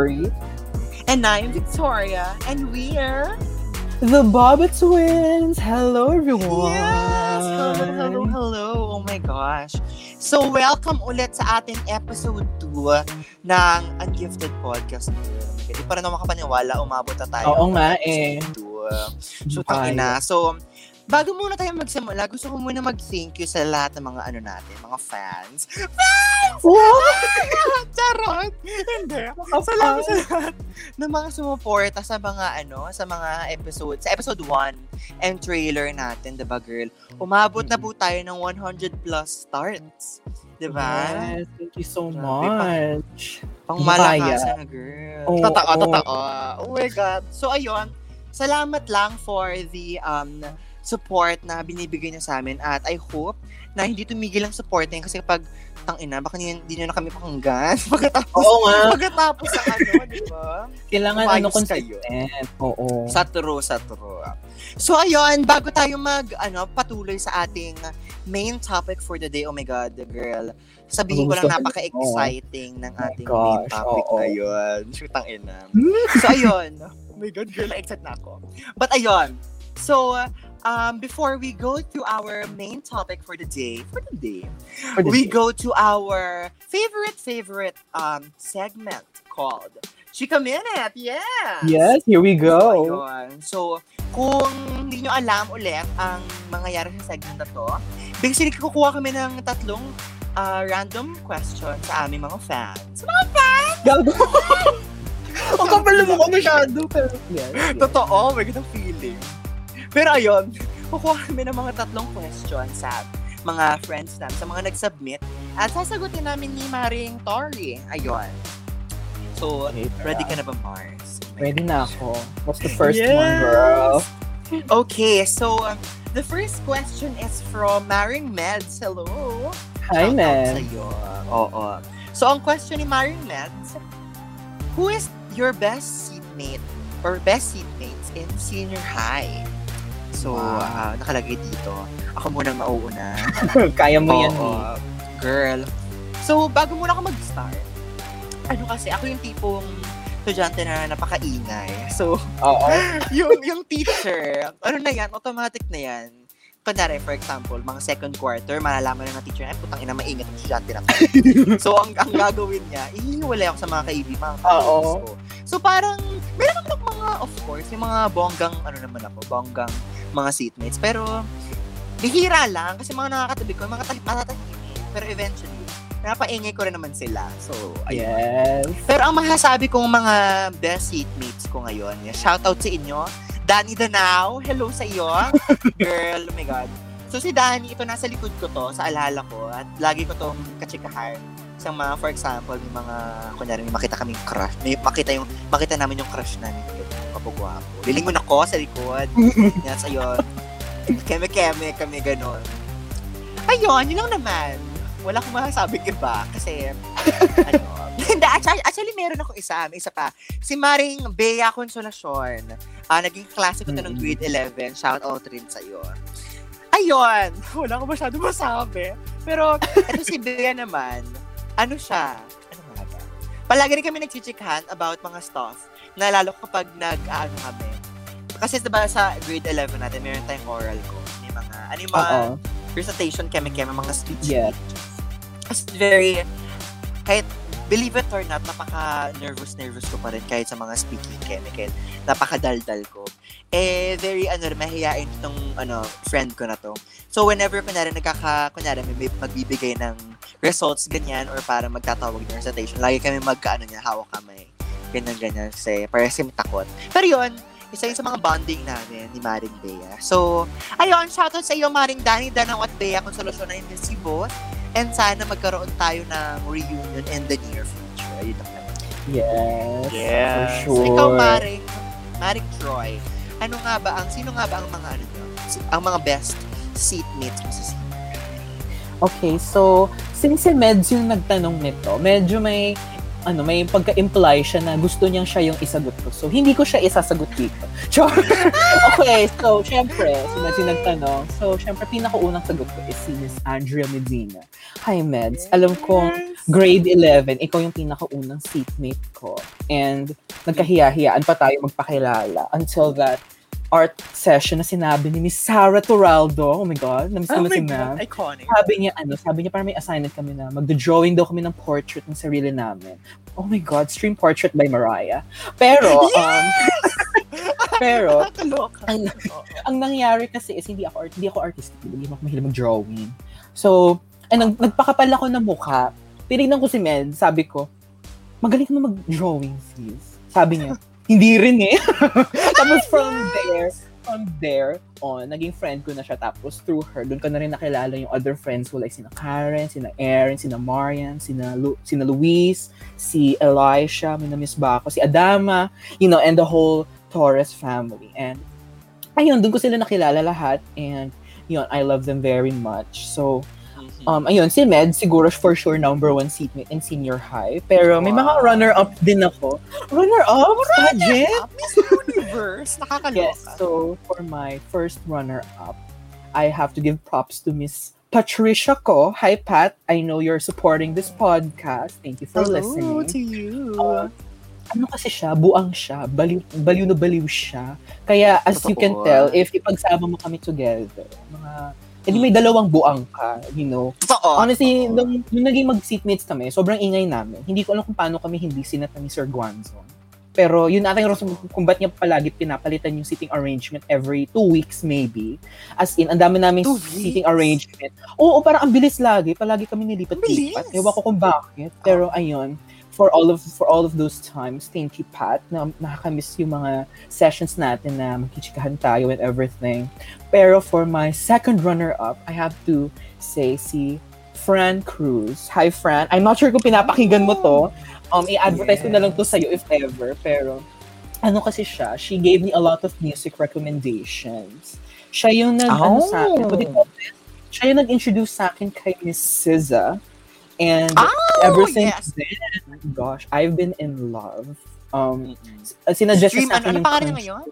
Tori. And I'm Victoria. And we're... The Baba Twins! Hello, everyone! Yes! Hello, hello, hello! Oh my gosh. So, welcome ulit sa ating episode 2 ng Ungifted Podcast. Hindi pa rin ako makapaniwala, umabot na tayo. Oo nga eh. So, tangina. So, bago muna tayo magsimula, gusto ko muna mag-thank you sa lahat ng mga ano natin, mga fans. Fans! What? Charot! Hindi. Salamat sa lahat ng mga sumuporta sa mga ano, sa mga episode, sa episode 1 and trailer natin, diba girl? Umabot na po tayo ng 100 plus starts. Diba? Yes, thank you so Grabe, much. Pang malakasan na girl. Oo. Totoo, totoo. Oh my God. So, ayun. Salamat lang for the um support na binibigay niyo sa amin at I hope na hindi tumigil ang support niya kasi kapag tang ina, baka hindi, hindi nyo na kami pakinggan. Pagkatapos, Oo nga. pagkatapos sa ano, di ba? Kailangan Umayos ano kayo. consistent. Oo. Sa true, sa true. So, ayun, bago tayo mag, ano, patuloy sa ating main topic for the day, oh my God, girl. Sabihin ko lang napaka-exciting ng my ating main gosh, topic oo. ngayon. Shootang ina. so, ayun. Oh my God, girl, excited na ako. But ayun. So, um, before we go to our main topic for the day, for the day, For the we day. go to our favorite, favorite um segment called Chika Minute. Yes! Yes, here we So, go. ayun. So, kung hindi nyo alam ulit ang mangyayari sa segment na to, basically kukuha kami ng tatlong ah, random question sa aming mga fans. Gago. Ang kapal mo ko masyado. Pero, yes, yes. Totoo, may ganang feeling. Pero ayun, kukuha kami ng mga tatlong questions sa mga friends namin, sa mga nag-submit, at sasagutin namin ni Maring Tori. Ayun. So, Okay, ready ka na ba, Mars? Ready na ako. What's the first Yes! one, girl? Okay, so um, the first question is from Maring Meds. Hello. Hi, Shout out man. sa'yo. Oo. So, ang question ni Maring Meds, who is your best seatmate or best seatmates in senior high? So, Wow. ah, nakalagay dito. Ako muna mauuna. Kaya mo yan, Oo, eh. Girl. So, bago muna ako mag-start, ano kasi, ako yung tipong estudyante na napakaingay. So, Oo. yung, yung teacher, ano na yan, automatic na yan. Kunwari, for example, mga second quarter, malalaman na ng teacher, ay putang ina, maingat ang estudyante na to. so, ang, ang gagawin niya, ihiwalay ako sa mga kaibigan, mga Oo. ko. So, parang, meron naman ako mga, of course, yung mga bonggang, ano naman ako, bonggang mga seatmates. Pero, bihira lang, kasi mga nakakatabi ko, mga matatahimik. Pero eventually, napaingay ko rin naman sila. So, ayun. Yes. Pero ang masasabi kong mga best seatmates ko ngayon, shoutout sa inyo, Danny Danao, hello sa iyo. Girl, oh my God. So si Danny, ito nasa likod ko to, sa alala ko, at lagi ko tong kachikahan sa mga, for example, may mga, kunyari, may makita kaming crush, may makita yung, makita namin yung crush namin, kapagwapo. Lilingon ako sa likod, yan sa'yo. Keme-keme kami ganon. Ayun, yun lang naman. Wala akong masasabing iba kasi ano, hindi, actually, actually, meron ako isa, may isa pa. Si Maring Bea Consolacion. Ah, naging klase ko to ng grade 11. Shout out rin sa'yo. Ayun! Wala ko masyado masabi. Pero, ito si Bea naman, ano siya? Ano nga ba? Palagi rin kami nagchichikahan about mga stuff. Nalalo ko kapag nag-ano kami. Kasi diba sa grade 11 natin, meron tayong oral ko. May mga, ano yung mga Oo. presentation keme-keme, mga speech. Yes. Kasi very, kahit believe it or not, napaka-nervous-nervous ko pa rin kahit sa mga speaking chemical. Napaka-daldal ko. Eh, very, ano, mahihain itong, ano, friend ko na to. So, whenever, kunyari, nagkaka, kunyari, may, may magbibigay ng results, ganyan, or para magtatawag ng recitation, lagi kami magkaano niya, hawak kamay. Ganyan, ganyan. Kasi, parang kasi takot. Pero yun, isa yun sa mga bonding namin ni Maring Bea. So, ayun, shoutout sa iyo, Maring Dani, Danaw at Bea, kung solusyon na both. And sana magkaroon tayo ng reunion in the near future. Ayun lang naman. Yes. For So, sure. ikaw, Maring, Maring Troy, ano nga ba ang, sino nga ba ang mga, ano ang mga best seatmates mo sa? Okay, so, since si Meds yung nagtanong nito, medyo may ano, may pagka-imply siya na gusto niyang siya yung isagot ko. So, hindi ko siya isasagot dito. Char! okay, so, syempre, si nagtanong. So, syempre, pinakaunang sagot ko is si Miss Andrea Medina. Hi, Meds. Alam ko, grade 11, ikaw yung pinakaunang seatmate ko. And, nagkahiya-hiyaan pa tayo magpakilala until that art session na sinabi ni Miss Sarah Toraldo. Oh my God, namiss Oh naman my si ma'am. iconic. Sabi niya, ano, sabi niya parang may assignment kami na magdo-drawing daw kami ng portrait ng sarili namin. Oh my God, stream portrait by Mariah. Pero, um, pero, Nakakaloka. ang, ang nangyari kasi is hindi ako, art, hindi ako artist, hindi ako mahilig mag-drawing. So, ay, nag, nagpakapal ako ng mukha. Tinignan ko si Med, sabi ko, magaling ka na mag-drawing, sis. Sabi niya, hindi rin eh. Tapos from there, from there on, naging friend ko na siya. Tapos through her, doon ko na rin nakilala yung other friends ko like sina Karen, sina Erin, sina Marian, sina, Lu- sina Luis, si Elisha, may na-miss ba ako, si Adama, you know, and the whole Torres family. And ayun, doon ko sila nakilala lahat and yun, I love them very much. So, um, ayun, si Med, siguro for sure number one seatmate in senior high. Pero may mga runner-up din ako. Runner-up? Pageant? Ah, Miss Universe. Nakakaloka. Yes. So, for my first runner-up, I have to give props to Miss Patricia ko. Hi, Pat. I know you're supporting this podcast. Thank you for Hello listening. to you. Uh, ano kasi siya, buang siya, baliw, baliw na baliw siya. Kaya as you can tell, if ipagsama mo kami together, mga, edi may dalawang buang ka, you know. Totoo. Honestly, Totoo. nung, nung naging mag-seatmates kami, sobrang ingay namin. Hindi ko alam kung paano kami hindi sinat ni Sir Guanzon. Pero yun yung rason kung ba't niya palagi pinapalitan yung seating arrangement every two weeks maybe. As in, ang dami namin Two seating weeks? arrangement. Oo, parang ang bilis lagi. Palagi kami nilipat-lipat. Ewan ko kung bakit. Pero ayun, for all of for all of those times, thank you, Pat, na nakakamiss yung mga sessions natin na magkichikahan tayo and everything. Pero for my second runner-up, I have to say si Fran Cruz. Hi, Fran. I'm not sure kung pinapakinggan mo to. Um, i-advertise ko na lang to sa'yo if ever. Pero, ano kasi siya, she gave me a lot of music recommendations. Siya yung nag, ano sa akin, what do you call this? Siya yung nag-introduce sa akin kay Miss SZA. And Oh, ever since yes. then, gosh, I've been in love. Um, Mm-mm. uh, sinadjust Stream, sa ano, akin ano yung pangalan ngayon?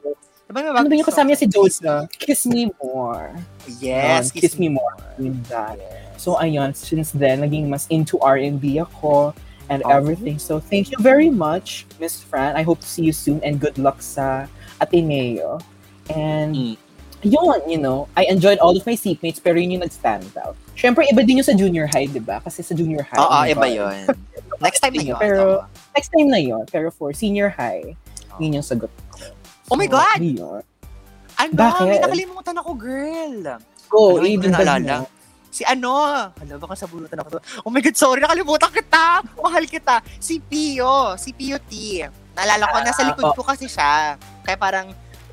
Diba may Ano ba yung kasama niya si? Dosa? Kiss Me More. Yes, Um, Kiss Me More. With that. So ayun, since then, naging mas into R&B ako and Oh. everything. So thank you very much, Miss Fran. I hope to see you soon and good luck sa Ateneo. And Mm. Yun, you know, I enjoyed all of my seatmates pero yun yung nag-stand out. Siyempre, iba din yung sa junior high, di ba? Kasi sa junior high, Oo, oh iba yun. Next time na yun. Pero- tama. Next time na yun. Pero for senior high, yun yung sagot ko. Oh my So, God! Yun. Ano? Bakit? May nakalimutan ako, girl. Go, Ano, hindi even naalala. mo. Si ano? Hala, baka sabunutan ako to. Oh my God, sorry, nakalimutan kita. Mahal kita. Si Pio. Si Pio T. Naalala ko, nasa Ah, likod ko kasi siya. Kaya parang,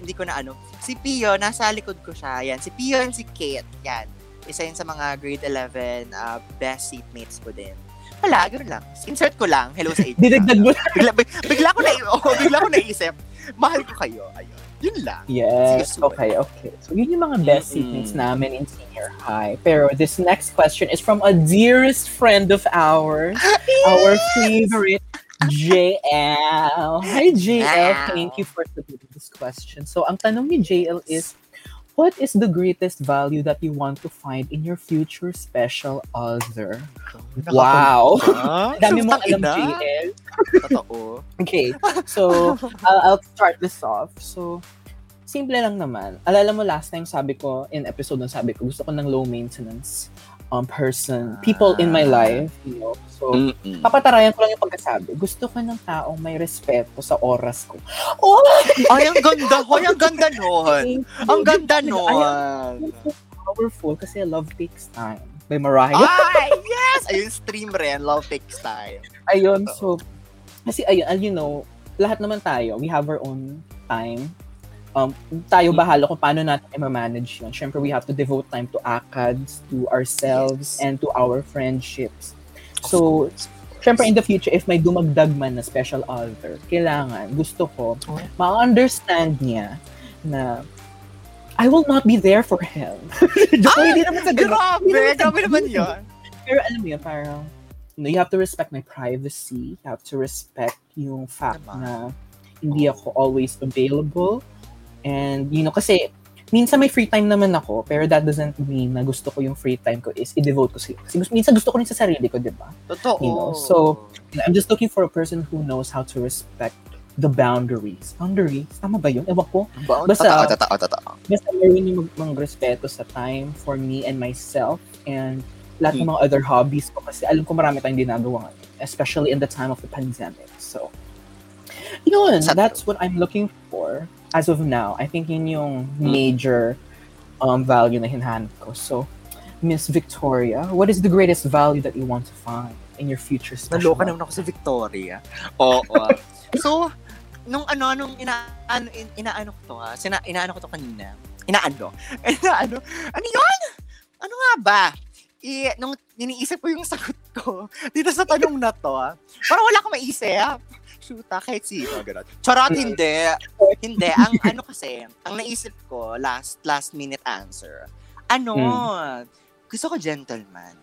hindi ko na ano. Si Pio, nasa likod ko siya. Yan. Si Pio and si Kate. Yan. Isa yun sa mga grade 11 uh, best seatmates ko din. Wala, ganoon lang. Insert ko lang. Hello sa inyo. Didagdag mo bigla, bigla ko na, oh, bigla ko naisip. Mahal ko kayo. Ayun. Yun lang. Yes, okay, okay. So, yun yung mga best Mm-mm. seatmates namin in senior high. Pero this next question is from a dearest friend of ours, our favorite, JL. Hi, JL. Wow. Thank you for submitting question. So, ang tanong ni JL is, what is the greatest value that you want to find in your future special other? Wow! Dami mo alam. JL. Totoo. Okay, so I'll, I'll start this off. So, simple lang naman. Alala mo last time sabi ko, in episode nun sabi ko, gusto ko ng low maintenance um, person, people in my life, you know. So, Mm-mm. papatarayan ko lang yung pagkasabi. Gusto ko ng taong may respeto sa oras ko. Oh! Ay, ang ganda. Hoy, ang ganda nun. Ang ganda nun. Powerful kasi love takes time. By Mariah. Ay, yes! Ayun, stream rin. Love takes time. Ayun, so, kasi ayun, you know, lahat naman tayo, we have our own time. Um, tayo Mm. bahala kung paano natin i-manage yun. Siyempre, we have to devote time to ACADS, to ourselves, Yes. and to our friendships. So, Siyempre, in the future, if may dumagdag man na special other, kailangan, gusto ko, Oh. ma-understand niya na I will not be there for him. Joke, Ah, hindi naman sa. Grabe, grabe naman yun. Pero alam mo yun, parang, you, know, you have to respect my privacy. You have to respect yung fact Tama. na hindi ako always available. And, you know, kasi minsan may free time naman ako, pero that doesn't mean na gusto ko yung free time ko is i-devote ko sila. Kasi gusto, minsan gusto ko rin sa sarili ko, di ba? Totoo. You know, so- I'm just looking for a person who knows how to respect the boundaries. Boundaries? Tama ba yun? Ewan ko. Ba- basta- totoo, totoo, totoo. Basta meron yung mag- mag-respeto sa time for me and myself and lahat ng mga other hobbies ko kasi alam ko marami tayong ginagawa especially in the time of the pandemic. So, yun, Sa- that's what I'm looking for as of now. I think yun yung major um, value na hinahanap ko. So, Miss Victoria, what is the greatest value that you want to find in your future special? Naloka naman ako sa Victoria. Oo. so, nung ano, nung inaano, in, inaano ko to ha, sina, inaano ko to kanina. Inaano? Inaano? Ano yun? Ano nga ba? I, nung iniisip ko yung sagot ko dito sa tanong na to, ha, parang wala akong maisip. Shoota, kahit sino, gano'n. Charot, hindi. Hindi. Ang ano kasi, ang naisip ko, last last minute answer, ano, gusto ko gentleman.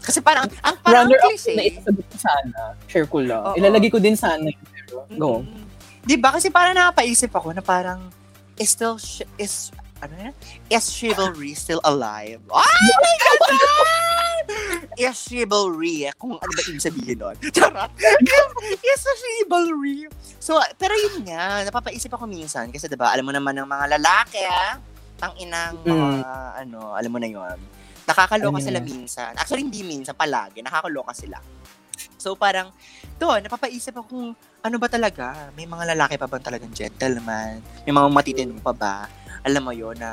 Kasi parang, ang parang Runner up cliche. na isasagot ko sana. Share ko lang. Oo. Ilalagay ko din sana yun. Pero, go. Mm. Di ba? Kasi parang napaisip ako na parang is still sh- is ano yan? Is chivalry still alive? Oh my God! Is chivalry, kung ano ba ibig sabihin nun? Charot! is chivalry. So, pero yun nga, napapaisip ako minsan kasi 'di ba, alam mo naman ng mga lalaki, ah, ang inang mga, ano, alam mo na yun. Nakakaloka mo sila minsan. Actually, hindi minsan, palagi. Nakakaloka sila. So, parang, doon, napapaisip ako kung ano ba talaga? May mga lalaki pa bang talagang gentleman? May mga matitino pa ba? Alam mo yun na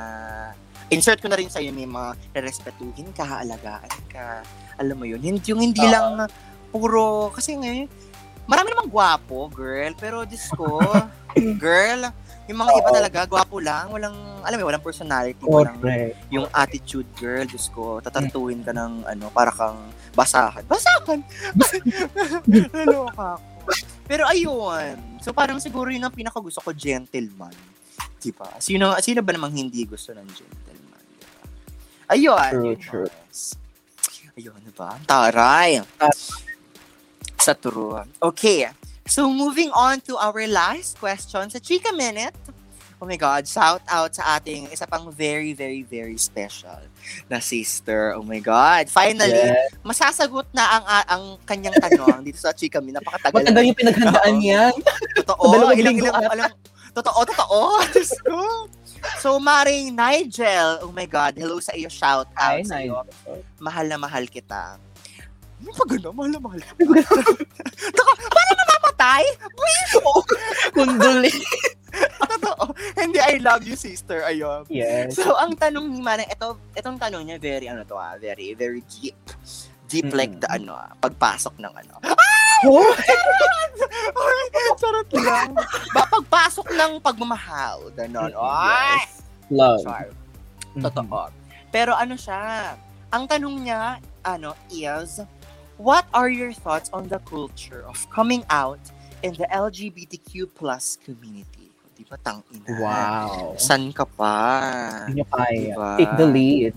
insert ko na rin sa'yo, may mga respetuhin ka, alagaan ka. Alam mo yun, hindi, yung hindi Oo. lang puro, kasi ngayon, marami namang gwapo, girl, pero Diyos ko, girl, yung mga iba Oo. talaga, gwapo lang, walang, alam mo, walang personality, walang, Correct. yung attitude, girl, Diyos ko, tatartuin ka ng, ano, para kang basahan. Basahan! Naloka ako. Pero ayun, so parang siguro yun ang pinakagusto ko, gentleman. Diba? Sino, sino ba namang hindi gusto ng gentleman? Diba? Ayun. True, yun, true. Mars. Ayun, diba? Taray. Sa true. Okay. So, moving on to our last question sa Chika Minute. Oh my God, shout out sa ating isa pang very, very, very special na sister. Oh my God. Finally, Yes. masasagot na ang ang kanyang tanong dito sa Chika Minute. Napakatagal. Matagal yung pinaghandaan Oo. niyan. Totoo. Ilang, ilang, alam, totoo, totoo. Diyos ko. So, Maring Nigel, oh my God, hello sa iyo, shout out Ay, sa iyo. Mahal na mahal kita. Ano pa gano'n? Mahal na mahal kita. Taka, paano namamatay? Kunduli. Totoo. Hindi, I love you, sister. Ayun. Yes. So, ang tanong ni Manang, ito, itong tanong niya, very, ano to ah, very, very deep. Deep like Mm. the, ano ah, pagpasok ng ano. Oh, charot lang. Ba, pagpasok ng pagmamahal. Ganon. Ay! yes. Love. Mhm. Totoo. Pero ano siya, ang tanong niya, ano, is, what are your thoughts on the culture of coming out in the LGBTQ plus community? Di ba, tangina? Wow. San ka pa? Hindi kaya. Diba? Take the lead.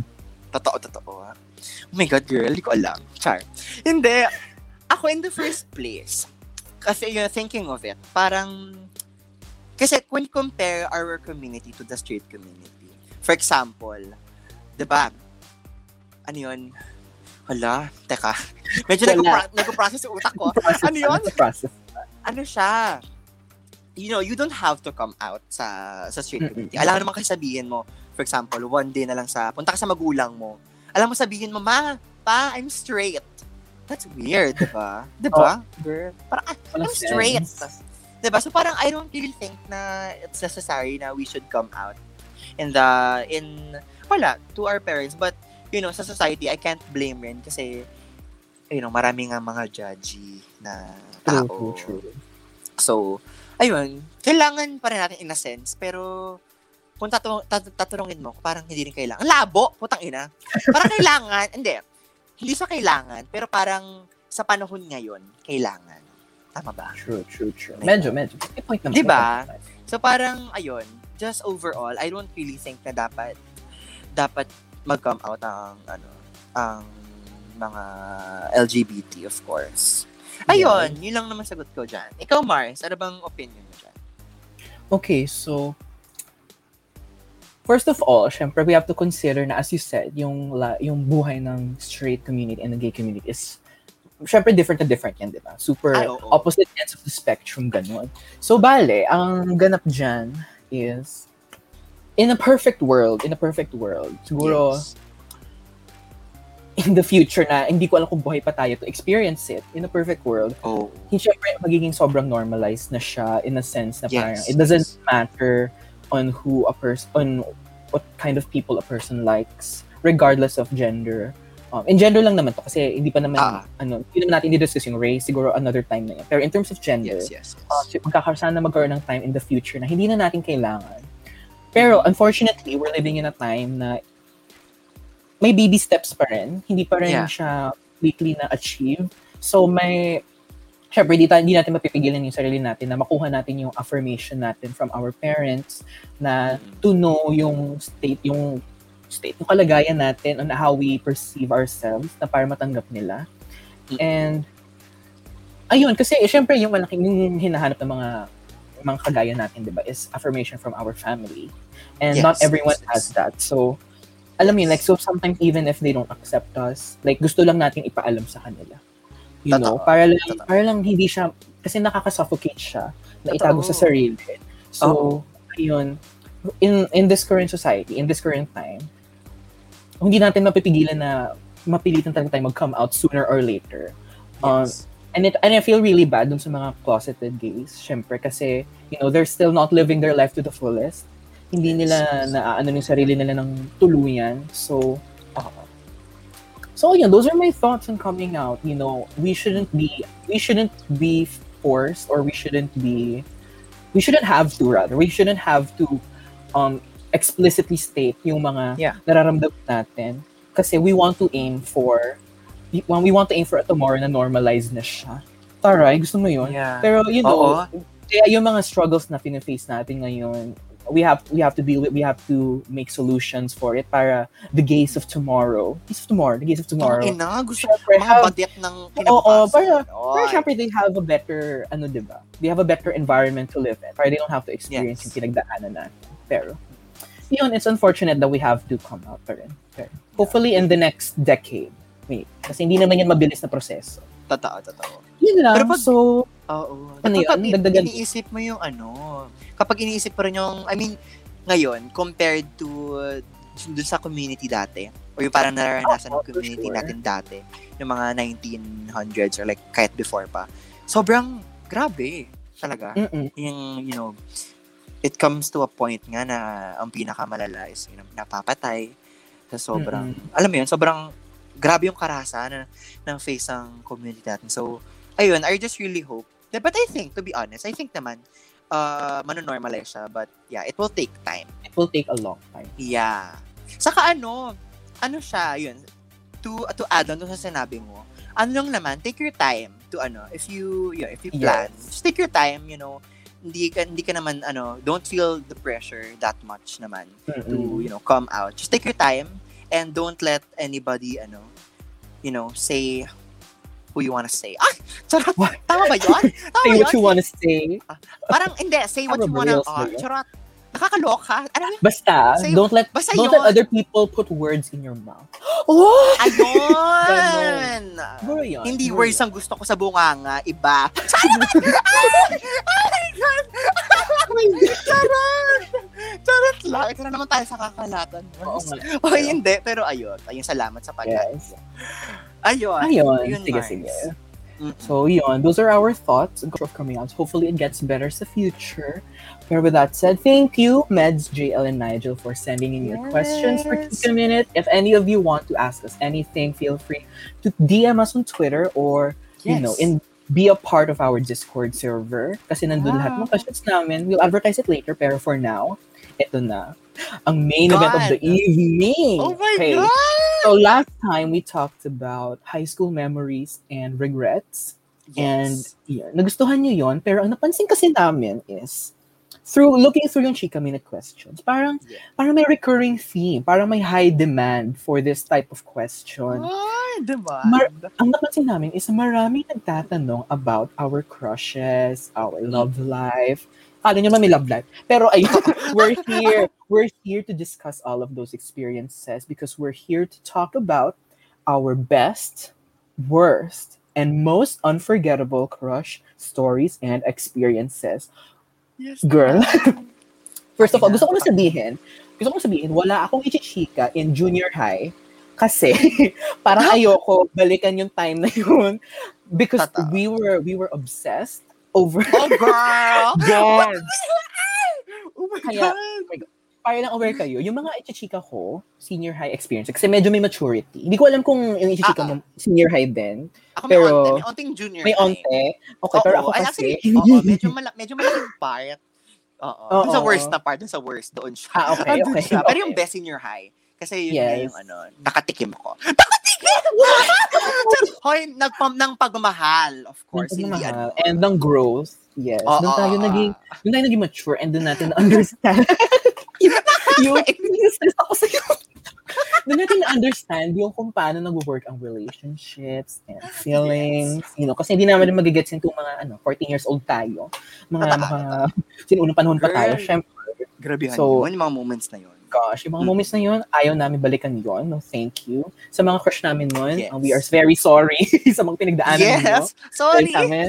Totoo, totoo. Oh my God, girl, hindi ko alam. Char. Hindi. Ako in the first place, kasi you're thinking of it, parang, kasi when you compare our community to the straight community, for example, di ba, ano yun? Hala, teka. Medyo Wala. nagpo- nagpo-process yung utak ko. Ano yun? Process. Ano siya? You know, you don't have to come out sa sa straight community. Alam naman kasi sabihin mo, for example, one day na lang sa, punta ka sa magulang mo, alam mo sabihin mo, ma, pa, I'm straight. That's weird, di ba? Di ba? Girl, parang, ah, Walang I'm straight. sense. Di ba? So parang I don't really think na it's necessary na we should come out in the, in, wala, to our parents. But, you know, sa society, I can't blame rin kasi, you know, marami nga mga judgy na True, tao. true, true. So, ayun, kailangan pa rin natin in a sense, pero kung tatanungin mo, parang hindi rin kailangan. Ang labo, putang ina. Parang kailangan, hindi. Hindi sa kailangan, pero parang sa panahon ngayon, kailangan. Tama ba? True, true, true. Medyo, medyo. May point naman. Di ba? So parang, ayun, just overall, I don't really think na dapat, dapat mag-come out ang, ano, ang mga LGBT, of course. Ayun, yun lang naman sagot ko dyan. Ikaw, Mars, ano bang opinion mo dyan? Okay, so first of all, syempre we have to consider na as you said, yung la, yung buhay ng straight community and the gay community is syempre different na different yan, di ba? Super Ay, oo. opposite ends of the spectrum, ganun. So, bale, ang ganap dyan is, in a perfect world, in a perfect world, siguro, Yes. in the future na, hindi ko alam kung buhay pa tayo to experience it, in a perfect world, Oh. hindi syempre magiging sobrang normalized na siya in a sense na Yes, parang it doesn't matter on who a person, on what kind of people a person likes, regardless of gender. Um, in gender lang naman to kasi hindi pa naman, Ah. ano, hindi naman natin i-discuss yung race, siguro another time na yun. Pero in terms of gender, Yes, yes, yes. uh, so magkakaroon sana magkaroon ng time in the future na hindi na natin kailangan. Pero unfortunately, we're living in a time na may baby steps pa rin. Hindi pa rin Yeah. siya completely na-achieve. So may, syempre, di, tayo- hindi natin mapipigilan yung sarili natin na makuha natin yung affirmation natin from our parents na Mm. to know yung state, yung state, yung kalagayan natin on how we perceive ourselves na para matanggap nila. Mm. And, ayun, kasi eh, syempre yung malaking, yung hinahanap ng mga mga kagaya natin, di ba, is affirmation from our family. And Yes, not everyone yes, has that. So, alam mo yun, like, so sometimes even if they don't accept us, like, gusto lang natin ipaalam sa kanila. You know, Totoo. para lang, Totoo. para lang hindi siya, kasi nakaka-suffocate siya na itago sa sarili. So, Oo. ayun, in in this current society, in this current time, hindi natin mapipigilan na mapilitan talaga tayo mag-come out sooner or later. Um, Yes. And it and I feel really bad dun sa mga closeted gays, syempre kasi you know, they're still not living their life to the fullest. Hindi Yes, nila yes. na ano yung sarili nila ng tuluyan. So, So yun, those are my thoughts on coming out. You know, we shouldn't be we shouldn't be forced or we shouldn't be we shouldn't have to rather. We shouldn't have to um explicitly state yung mga Yeah. nararamdaman natin kasi we want to aim for when we want to aim for a tomorrow na normalized na siya. Taray, gusto mo yun? Yeah. Pero you know, Oo. kaya yung mga struggles na pina-face natin ngayon, we have we have to deal with we have to make solutions for it para the gays of tomorrow. Gays of tomorrow, the gays of tomorrow. Ang ina, gusto Syempre, mga have, ng Oo, kinabukasan. para- Oy. para syempre they have a better, ano diba? They have a better environment to live in. Para they don't have to experience Yes. yung pinagdaanan natin. Pero, yun, it's unfortunate that we have to come out pa rin. Pero, hopefully in the next decade. Wait, kasi hindi naman yan mabilis na proseso. Totoo, totoo. Yun lang. Pero pag- so, Oo. Ano Kapag yun? Dagdagan- iniisip mo yung ano, kapag iniisip pa rin yung, I mean, ngayon, compared to uh, dun sa community dati, or yung parang nararanasan Oo, ng for community sure. natin dati, yung mga 1900s or like kahit before pa, sobrang grabe talaga. mm Yung, you know, it comes to a point nga na ang pinakamalala is, you know, napapatay. Sa sobrang, alam mo yun, sobrang grabe yung karasa na, ng face ng community natin. So, ayun, I just really hope. But I think, to be honest, I think naman, uh, manonormalize siya. But yeah, it will take time. it will take a long time. Yeah. Saka ano, ano siya, yun, to, to add on to sa sinabi mo, ano lang naman, take your time to ano, if you, yeah, if you plan, Yes. just take your time, you know, hindi ka, hindi ka naman, ano, don't feel the pressure that much naman to, Mm-mm. you know, come out. Just take your time and don't let anybody, ano, you know, say who you wanna say. Ah! Charot! What? Tama ba yun? Tama Say what you yun? wanna say. Parang, hindi, say what Tama you wanna, ah, yun? charot. Nakakaloka. Ano yun? Basta, Say- don't let basta don't yun. let other people put words in your mouth. Oh! Ayun! Siguro yun. Hindi Siguro words yun. ang gusto ko sa bunganga, iba. Charot! Charot lang. Ito na naman tayo sa kakalatan. Oo. Oh, hindi. Pero ayun. Ayun, salamat sa pag Yes. Ayun. Ayun. Sige, Mars. sige. Mm-mm. So, yun. Those are our thoughts of coming out. Hopefully, it gets better sa future. Pero with that said, thank you, Meds, JL, and Nigel, for sending in your questions for Yes. Kika Minute. If any of you want to ask us anything, feel free to DM us on Twitter or, you know, in be a part of our Discord server. Kasi nandun lahat ng Wow. questions namin. We'll advertise it later, pero for now, ito na. Ang main event of the evening. Oh my Okay. God! So last time we talked about high school memories and regrets. And yeah, nagustuhan nyo yon Pero ang napansin kasi namin is, through looking through yung Chika Minute questions, parang, Yeah. parang may recurring theme, parang may high demand for this type of question. Ay! Diba? Mar- ang napansin namin is maraming nagtatanong about our crushes, our love life. Kala nyo may love life. Pero ayun, we're here. We're here to discuss all of those experiences because we're here to talk about our best, worst, and most unforgettable crush stories and experiences. Yes. Girl. First of all, gusto ko na sabihin, gusto ko na sabihin, wala akong ichichika in junior high kasi parang ayoko balikan yung time na yun because Totoo. we were we were obsessed over Oh, girl! Yes. Oh my Kaya- God! Para lang aware kayo, yung mga ichichika ko, senior high experience, kasi medyo may maturity. Hindi ko alam kung yung ichichika Ah, mo, senior high din. Ako may Pero- onte. May onting junior May onte. Okay, Oo, pero ako kasi, actually, oo, medyo, mala- medyo malaking part. Oo. Oo. Dun sa worst na part, dun sa worst, doon siya. Ah, okay, okay, siya. Pero okay. yung best senior high, kasi yun Yes. yung ano, nakatikim ako. Nakatikim! Hoy, nagpam ng pagmamahal, of course. Ng Hindi pagmamahal. ano. And ng growth. Yes. Oo, doon tayo oo, naging, oo. doon tayo naging mature and doon natin na-understand. yung, yung stress ako sa'yo. doon natin na-understand yung kung paano nag-work ang relationships and feelings. You know, kasi hindi naman magigets yung mga ano, 14 years old tayo. Mga, mga, sinunong panahon pa tayo. Girl. Syempre, Grabe So- yun, yung mga moments na yun. gosh, yung mga Mm. moments na yun, ayaw namin balikan yon No, thank you. Sa mga crush namin nun, Yes. uh, we are very sorry sa mga pinagdaanan. Yes! Sorry! Sa amin.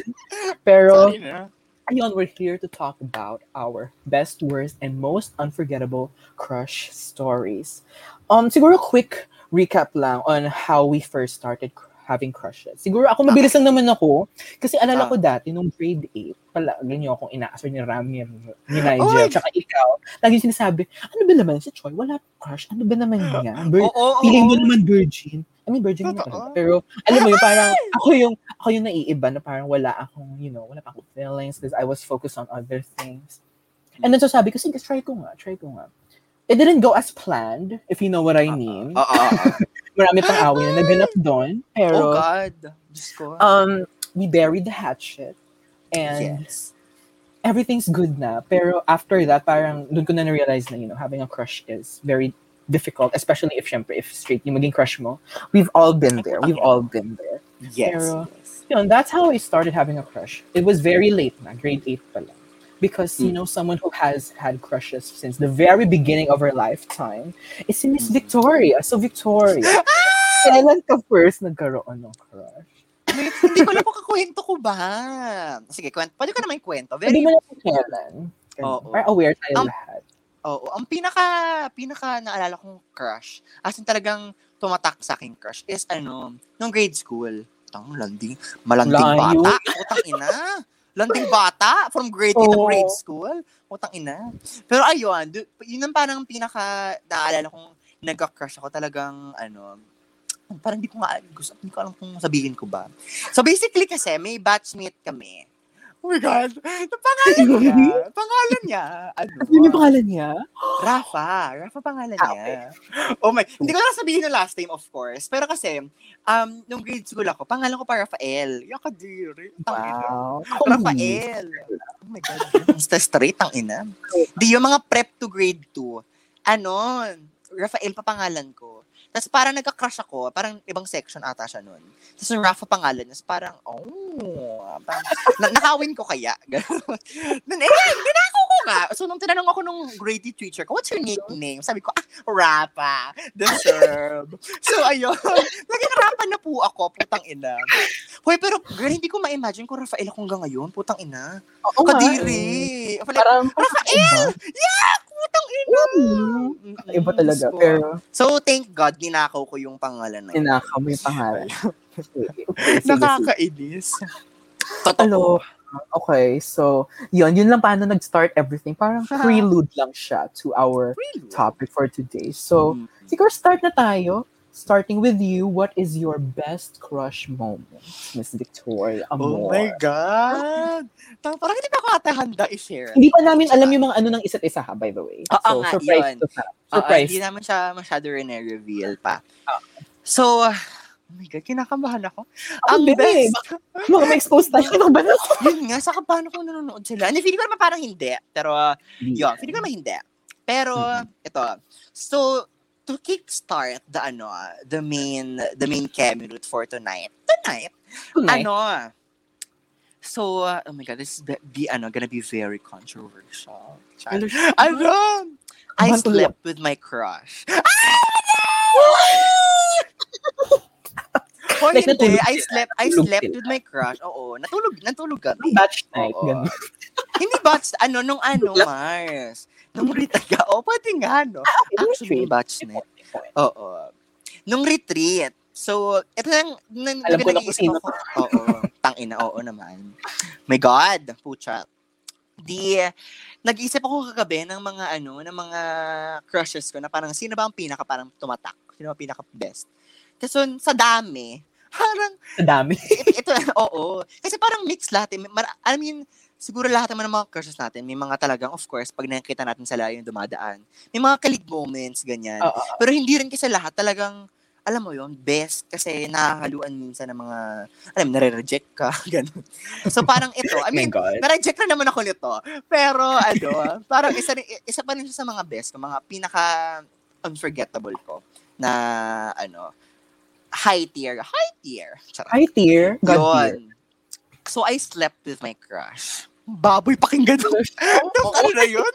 Pero, Sorry na. Ayun, we're here to talk about our best, worst, and most unforgettable crush stories. Um, siguro quick recap lang on how we first started having crushes. Siguro ako mabilis lang naman ako kasi alala Ah. ko dati nung grade 8, pala ganyan akong inaasar ni Ramir, ni Oh Nigel, my tsaka ikaw. Lagi sinasabi, ano ba naman si Choi? Wala crush. Ano ba naman niya? Vir- Oo, oo, feeling mo naman virgin. I mean, virgin naman talaga. Pero, alam mo yun, parang, ako yung, ako yung naiiba na parang wala akong, you know, wala pa akong feelings because I was focused on other things. And then, so sabi ko, sige, try ko nga, try ko nga. It didn't go as planned, if you know what I mean. Oo, oo, oo. Marami pang away na naganap doon. Oh Pero, God. Diyos ko. um, we buried the hatchet. And yes. everything's good na. Pero after that, parang doon ko na na-realize na, you know, having a crush is very difficult, especially if, syempre, if straight yung maging crush mo. We've all been there. We've all been there. Yes. Pero- yes. Yun, that's how I started having a crush. It was very late na, grade 8 pa lang. Because, you Mm. know, someone who has had crushes since the very beginning of her lifetime is si Miss Mm. Victoria. So, Victoria, kailan ka first nagkaroon ng crush? Hindi ko alam kung kakwento ko ba. Sige, kwento. Pwede ka naman kwento. Very, mo na kung kailan. Ganun. Oo. Para aware tayo Ang- lahat. Oo. Ang pinaka, pinaka naalala kong crush, as in talagang tumatak sa aking crush, is ano, nung grade school. Tang landing, malanding Layo. bata. Utang ina. Landing bata from grade 8 to grade school. Utang ina. Pero ayun, yun ang parang pinaka naalala kong nagka-crush ako talagang ano, parang hindi ko nga gusto, hindi ko alam kung sabihin ko ba. So basically kasi may batchmate kami. Oh my God! Pangalan niya, pangalan niya, ano? Ano yung pangalan niya? Rafa. Rafa pangalan Ah, niya. Oh my, hindi ko na sabihin yung last name of course. Pero kasi, um, nung grade school ako, pangalan ko pa Rafael. Yung kadiri. Wow. Rafael. Oh my God. Basta straight ang ina. Di yung mga prep to grade 2. Ano, Rafael pa pangalan ko. Tapos parang nagka-crush ako, parang ibang section ata siya nun. Tapos yung Rafa pangalan niya, parang, oh, parang, na- nakawin ko kaya. Ganun. Eh, dinako ko nga. So, nung tinanong ako nung grade teacher ko, what's your nickname? Sabi ko, ah, Rafa. Deserve. so, ayun. Naging Rafa na po ako, putang ina. Hoy, pero girl, hindi ko ma-imagine kung Rafael ako hanggang ngayon, putang ina. Oo eh. Kadiri. Like, Parang, Rafael! Yeah! Putang ina! Mm, Iba talaga. So, Pero, So, thank God, ninakaw ko yung pangalan na yun. tinakaw mo yung pangalan. Nakakainis. Hello. Okay, so, yun, yun lang paano nag-start everything. Parang prelude lang siya to our topic for today. So, Mm. siguro start na tayo. Starting with you, what is your best crush moment, Miss Victoria Oh Amor? my God! Tang- Parang hindi pa ako ata handa i-share. Hindi pa namin alam yung mga ano ng isa't isa ha, by the way. Oo so, nga, surprise yun. to. Oo, Surprise. hindi naman siya masyado rin reveal pa. So, oh my God, kinakabahan ako. Ang Ang best. best. Mga ma-expose tayo. Ba na? yun nga, sa paano kung nanonood sila? And feeling ko naman parang hindi. Pero, yun, feeling ko naman hindi. Pero, Mhm. ito. So, to kickstart the ano, the main the main Camelot for tonight. Tonight, Tonight. ano, so, uh, oh my God, this is be, be ano, gonna be very controversial. Ano Ano? I Naman tuloy. slept with my crush. Oh, Like, hindi. I slept, I slept with my crush. Oo, natulog, natulog kami. Batch night. Ganun. hindi batch, ano, nung ano. Mars. Nung retreat ka. O, pwede nga, no? Actually, batch night. Oo. Nung retreat. So, ito lang, nang, Alam ko na kung nag-iisip sino. Oo. Tangina, oo naman. My God, pucha. Di, nag-isip ako kagabi ng mga ano, ng mga crushes ko na parang sino ba ang pinaka parang tumatak? Sino ba pinaka best? Kasi sa dami, parang Sa dami. ito, ito oo. Kasi parang mix lahat. eh. Mar- I mean, siguro lahat naman ng mga crushes natin, may mga talagang, of course, pag nakikita natin sila yung dumadaan, may mga kalig moments, ganyan. Oo. Pero hindi rin kasi lahat talagang, alam mo yon best kasi nahahaluan minsan ng mga, alam mo, nare-reject ka, ganun. So parang ito, I mean, na-reject na naman ako nito. Pero ano, parang isa, isa pa rin sa mga best, mga pinaka unforgettable ko na ano, high tier. High tier. Charot. High tier. God tier. Yun. So, I slept with my crush. Baboy pakinggan mo. Nung ano na yun?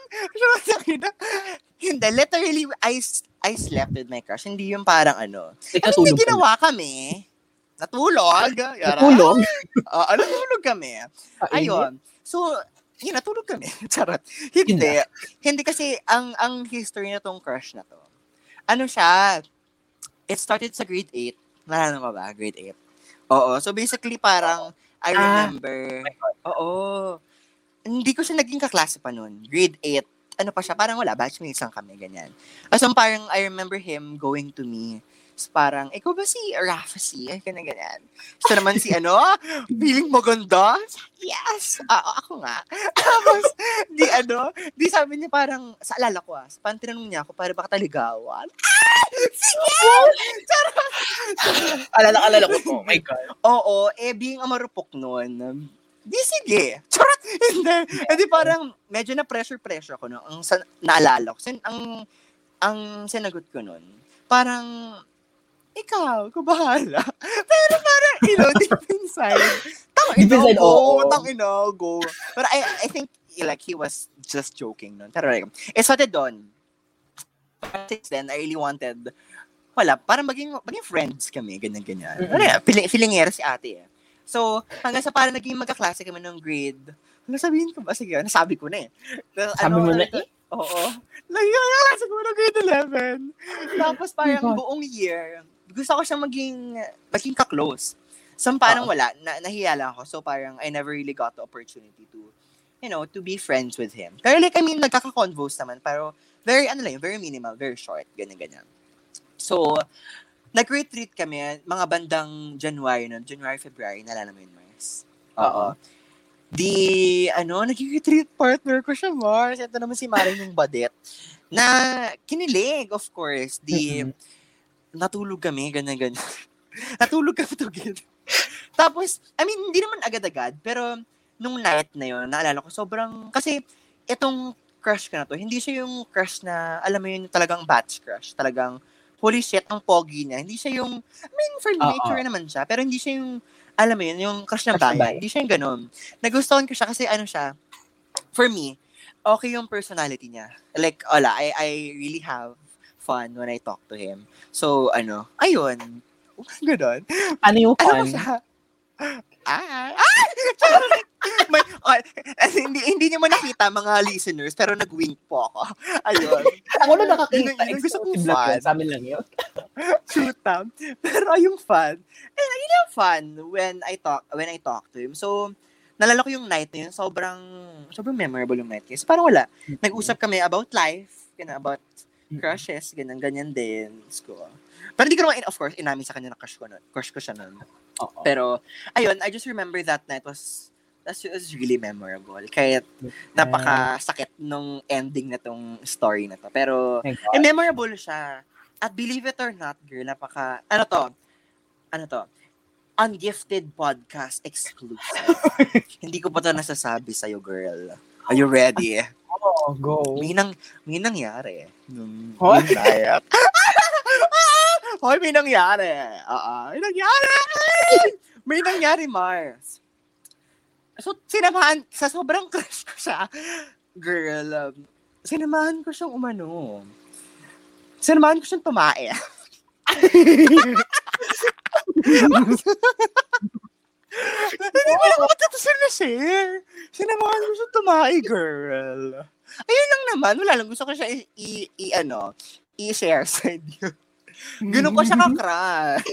Hindi, literally, I, s- I slept with my crush. Hindi yung parang ano. Like, Ano yung ka ginawa kami? Natulog. na. Yara. Natulog. Oo, natulog kami. Ayun. So, yun, natulog kami. Charot. Hindi. Hindi kasi ang ang history na tong crush na to. Ano siya? It started sa grade 8. Naalala mo ba? Grade 8. Oo. So basically parang I Ah. remember. Oo. Hindi ko siya naging kaklase pa noon. Grade 8. Ano pa siya? Parang wala. Batchmates lang kami. Ganyan. As in, parang I remember him going to me. So, parang, ikaw ba si Rafa si? Ay, ganyan, ganyan. So naman si ano, feeling maganda? Yes! Ah, ako nga. Tapos, di ano, di sabi niya parang, sa alala ko ah, parang tinanong niya ako, para baka taligawan. Ah! Sige! Alala, alala ko. Oh my God. Oo, eh, being a marupok noon, di sige. Charot! Hindi. Hindi parang, medyo na pressure-pressure ako no, ang sa, naalala ko. Sin, ang, ang sinagot ko noon, parang, ikaw, ko bahala. Pero parang, you know, deep inside, tang Deep ina, inside, go, oo. tang ina, go. But I, I think, like, he was just joking noon. Pero like, it started doon. Since then, I really wanted, wala, parang maging, maging friends kami, ganyan-ganyan. Mm-mm. Ano yan, feeling, feelingera si ate eh. So, hanggang sa parang naging magkaklase kami ng grade. Ano sabihin ko ba? Sige, nasabi ko na eh. Na- Sabi mo na ano, Oo. Naging magkaklase ko ng grade 11. Tapos parang God. buong year, gusto ko siyang maging, maging ka-close. So, parang Oo. wala, na, nahiya lang ako. So, parang I never really got the opportunity to, you know, to be friends with him. Pero like, I mean, nagkaka-convos naman, pero very, ano lang, yun, very minimal, very short, ganyan-ganyan. So, nag-retreat kami, mga bandang January nun, January, February, nalala mo yun, Mars? Oo. Di, ano, nag-retreat partner ko siya, Mars. Ito naman si Maring yung badet. Na, kinilig, of course. Di, natulog kami, ganyan-ganyan. natulog kami together. Tapos, I mean, hindi naman agad-agad, pero nung night na yun, naalala ko, sobrang, kasi itong crush ka na to, hindi siya yung crush na, alam mo yun, talagang batch crush. Talagang, holy shit, ang pogi niya. Hindi siya yung, I mean, for nature naman siya, pero hindi siya yung, alam mo yun, yung crush ng bayan. bayan. Hindi siya yung ganun. Nagustuhan ko siya kasi ano siya, for me, okay yung personality niya. Like, wala, I, I really have fun when I talk to him. So, ano, ayun. Ganon. Ano yung Ano fun? siya? Ah! Ah! Charot! May, oh, hindi, hindi niyo man nakita mga listeners, pero nag-wink po ako. Ayun. Ako na nakakita. Yun- yun ang gusto kong yun. Sa amin lang yun. Shoot up. Pero yung fun, eh, yun yung fun when I talk, when I talk to him. So, nalala ko yung night na yun, sobrang, sobrang memorable yung night. Kasi parang wala. Nag-usap kami about life, ganun, about crushes, ganyan, ganyan din. So, pero hindi ko naman, of course, inamin sa kanya na crush ko, nun, crush ko siya nun. Oo. Pero, ayun, I just remember that night was, that was really memorable. Kaya, napakasakit nung ending na tong story na to. Pero, eh, memorable siya. At believe it or not, girl, napaka, ano to? Ano to? Ungifted podcast exclusive. Hindi ko pa to nasasabi sa'yo, girl. Are you ready? Oo. Oh, go. May, nang, may nangyari. Nung Hoy? night. Hoy, may nangyari. Oo, may nangyari. may nangyari, Mars. So, sinamahan, sa sobrang crush ko siya, girl, um, sinamahan ko siyang umano. Sinamahan ko siyang tumae. Hindi mo lang matatasin na share. Sinamahan ko siyang tumae, girl. Ayun lang naman, wala lang. Gusto ko siya i, i- i- ano, i-share sa inyo. Ganun ko siya ka-crush.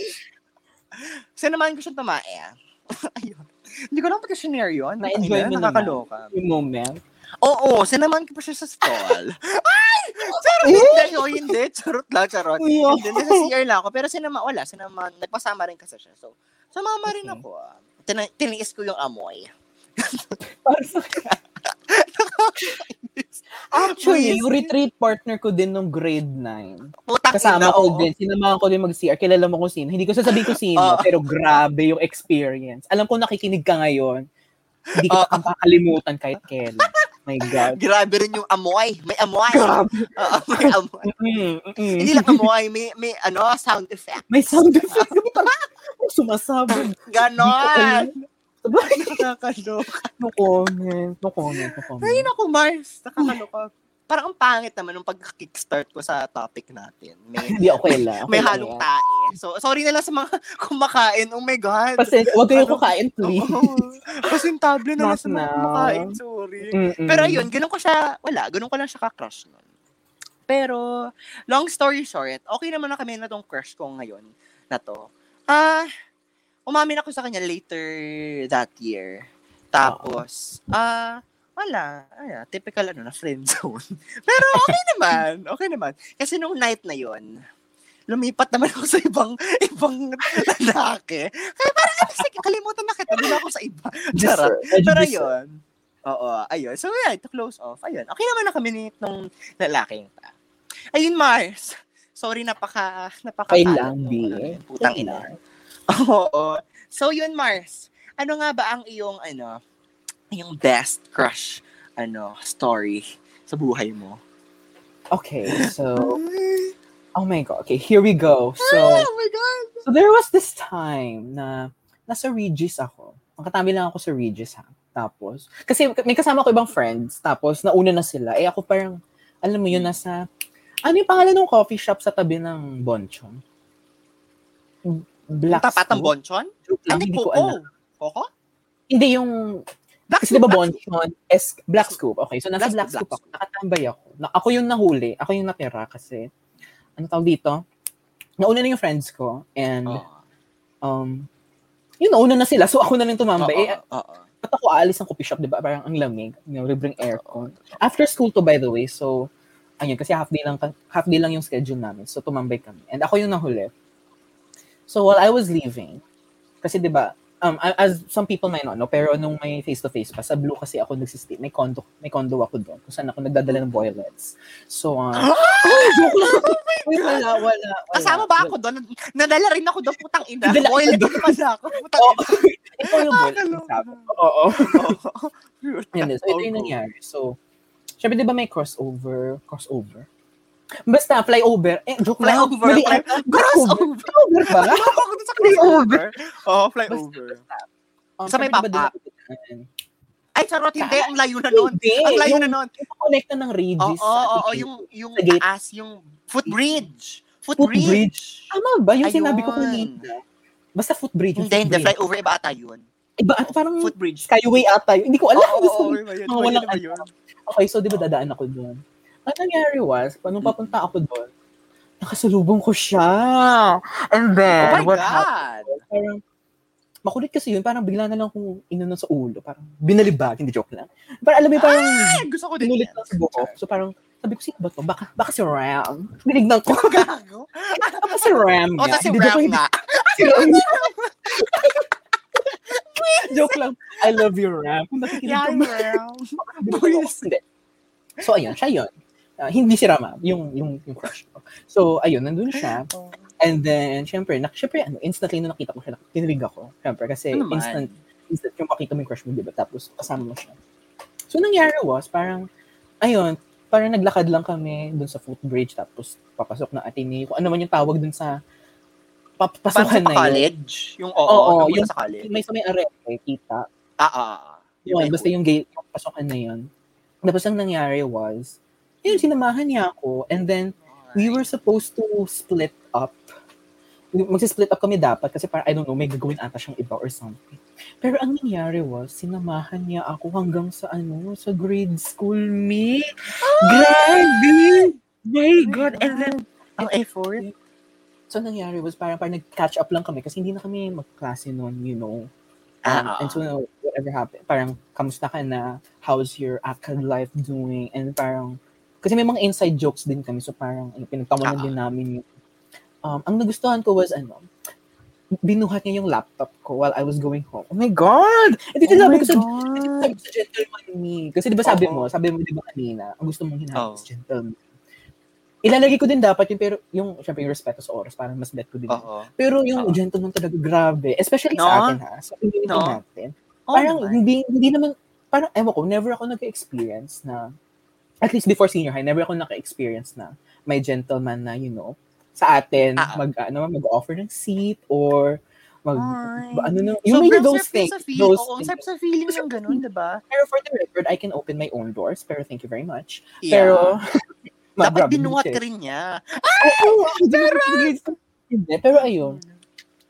Sinamahan ko siyang tumae. Ayun. Hindi ko lang pagka-share yun. Na-enjoy Ayun, mo. Nakakaloka. Yung moment. Oo, sinamahan ko pa siya sa stall. Ay! Charot, hindi. O, hindi. Charot lang, charot. Oh. Hindi, nasa CR lang ako. Pero sinama, wala. Sinama, nagpasama rin kasi siya. So, sumama rin ako. Tina- tiniis ko yung amoy. Para sa Actually, yung retreat partner ko din nung grade 9. Putang Kasama ina, ko din. Sinamahan ko din mag-CR. Kilala mo kung sino. Hindi ko sasabihin ko sino, Oo. pero grabe yung experience. Alam ko nakikinig ka ngayon. Hindi Oo. kang kakalimutan kahit kailan. My God. Grabe rin yung amoy. May amoy. Grabe. Oo, may amoy. Mm, mm. Hindi lang amoy, may, may ano, sound effect. May sound effect. Parang sumasabog. Ganon. Nakakaloka. No comment. No comment. No comment. Ay, naku, Mars. Nakakaloka. Parang ang pangit naman nung pag-kickstart ko sa topic natin. May, Hindi, okay lang. may Okay lang halong yan. tae. So, sorry na lang sa mga kumakain. Oh my God. Kasi, huwag kayo Ano? kukain, please. Oo. Pasintable na lang sa mga kumakain. Sorry. Mm-mm. Pero yun, ganun ko siya, wala, ganun ko lang siya ka-crush nun. Pero, long story short, okay naman na kami na tong crush ko ngayon na to. Ah, umamin ako sa kanya later that year. Tapos, ah, wala. Ay, ah, typical ano na friend zone. Pero okay naman. Okay naman. Kasi nung night na yon lumipat naman ako sa ibang ibang lalaki. Kaya parang, ah, sige, kalimutan na kita. Doon ako sa iba. Charot. Pero dis- yun. Oo, ayun. So, yeah, to close off. Ayun. Okay naman na kami nitong lalaking ta. Ayun, Mars. Sorry, napaka, napaka, Okay lang, ano, B. Putang ina. Oo. So, yun, Mars. Ano nga ba ang iyong, ano, yung best crush, ano, story sa buhay mo? Okay, so, oh my God. Okay, here we go. So, oh my God! so there was this time na nasa Regis ako. Makatabi lang ako sa Regis ha. Tapos, kasi may kasama ko ibang friends. Tapos, nauna na sila. Eh ako parang, alam mo yun, nasa, ano yung pangalan ng coffee shop sa tabi ng Bonchon? Black Tapat ng? Bonchon? Hindi, hindi ko alam. Coco? Hindi yung, Black kasi diba Bonchon, es, Black Scoop. Okay, so nasa Black Black, Scoop, ako. Nakatambay ako. Na, ako yung nahuli. Ako yung natira kasi, ano tawag dito? Nauna na yung friends ko. And, Oo. um, yun, nauna na sila. So, ako na lang tumambay. Eh, Oo, oo. ba't ako aalis ng coffee shop, di ba? Parang ang lamig. You know, libreng aircon. After school to, by the way. So, ayun, kasi half day lang, half day lang yung schedule namin. So, tumambay kami. And ako yung nahuli. So, while I was leaving, kasi di ba, um, as some people might not know, pero nung may face-to-face pa, sa Blue kasi ako nagsistay. May condo, may condo ako doon, kung saan ako nagdadala ng boilets. So, uh, joke lang. Uy, wala, wala, wala. Kasama ba ako doon? Nadala rin ako doon, putang ina. Boilet ko pala ako. Putang Oo. ina. Ikaw yung Ah, boilet. Oo. Yun. So, ito yung nangyari. So, syempre, di ba may crossover? Crossover? Basta, flyover. Eh, joke lang. Flyover. Mali, Fly- ah, Crossover. Flyover ba? Ano ako doon sa crossover? Oo, flyover. Um, Sa may ba papa. Ay, charot, hindi. Ang layo na nun. Hindi. Ang layo yung, na nun. Yung connecta ng Oo, Regis. oo, oo, sa yung, yung gate. taas, yung footbridge. Footbridge. Footbridge. Tama ba? Yung Ayun. sinabi ko kanina. Basta footbridge. yung Hindi, hindi. Flyover, iba ata yun. Iba, at parang Footbridge. skyway ata yun. Hindi ko alam. Oo, yun. mga Iba yun, walang iba yun. Okay, so di ba dadaan ako doon? Ang nangyari was, pa- nung papunta ako doon, nakasalubong ko siya. And then, Oh my what God! happened? Parang, makulit kasi yun, parang bigla na lang kung inanon sa ulo. Parang binalibag, hindi joke lang. Parang alam mo, parang Ay, gusto ko din pinulit yan. lang sa buhok. So parang, sabi ko, sino ba to? Baka, baka si Ram. Binignan ko. Gago. Baka si Ram O, nga. tas si Hindi, Ram nga. si Ram. joke lang. I love you, Ram. Kung nakikinig Yeah, ba? Ram. Hindi. So, ayun, siya yun. Ah, hindi si Rama, yung, yung, yung crush ko. So, ayun, nandun siya. And then, syempre, nak syempre, ano, instantly nung nakita ko siya, tinirig ako. Syempre, kasi Ano instant, instant yung makita mo yung crush mo, di ba? Tapos, kasama mo siya. So, nangyari was, parang, ayun, parang naglakad lang kami dun sa footbridge tapos papasok na Ateneo. Kung ano man yung tawag dun sa papasukan na yun. college? Yung oo, Oo, napunta yung sa college. May sa may arete, kita. Ah, ah, ah. Yun, basta yung gate, yung pasokan na yun. Tapos ang nangyari was, yun, sinamahan niya ako. And then, we were supposed to split up. Magsi-split up kami dapat kasi parang, I don't know, may gagawin ata siyang iba or something. Pero ang nangyari was, sinamahan niya ako hanggang sa ano, sa grade school meet. Grabe! My God! And then, Ang effort. so nangyari was parang, parang nag-catch up lang kami kasi hindi na kami magklase noon, you know. Um, Ah, and so, whatever happened, parang, kamusta ka na? How's your acad life doing? And parang, kasi may mga inside jokes din kami, so parang, pinagtawanan Ah. din namin yung, um, ang nagustuhan ko was, ano, binuhat niya yung laptop ko while I was going home. Oh my God! Eh, dito sabi ko sa, sabi sa gentleman me. Kasi di ba sabi Oo. mo, sabi mo di ba kanina, ang gusto mong hinahanap Oo. is gentleman. Ilalagay ko din dapat yung, pero yung, syempre yung respeto sa oras, parang mas bet ko din. Oo. Pero yung Oo. gentleman talaga, grabe. Especially No? sa atin ha, sa community No? natin. Oo parang hindi, hindi naman, parang ewan ko, never ako nag-experience na, at least before senior high, never ako naka-experience na may gentleman na, you know, sa atin, Ah. mag, ano, mag-offer ng seat or mag, Ay. ano nang, yung Sobrang may those sarap things, sa feel. those Oo, things. sarap sa feeling ng ganun, di ba? Pero for the record, I can open my own doors, pero thank you very much. Yeah. Pero, Dapat binuhat ka rin niya. Oo, Hindi, pero ayun.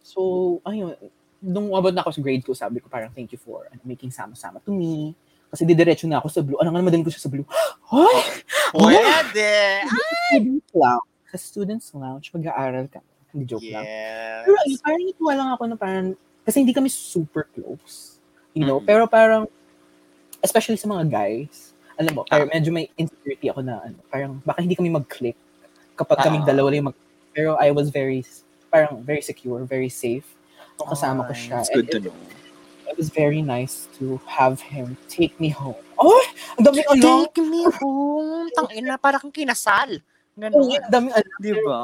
So, ayun. Nung abot na ako sa grade ko, sabi ko parang thank you for ano, making sama-sama to me. Kasi didiretso na ako sa blue. Ano nga naman din ko siya sa blue? Hoy! Pwede! Students lounge. Sa students lounge, mag-aaral ka. Hindi joke lang. Yes. Pero ayun, parang ituwa lang ako na parang, kasi hindi kami super close. You know? Mm. Pero parang, especially sa mga guys, alam mo, parang Ah. medyo may insecurity ako na, ano, parang baka hindi kami mag-click kapag Ah. kaming dalawa lang mag Pero I was very, parang very secure, very safe nung kasama ko siya. It's good to know. It was very nice to have him take me home. Oh! Ang daming ano! Take me home. Tangina, para kang kinasal. Oh, Ganun. ang daming ano. Di ba?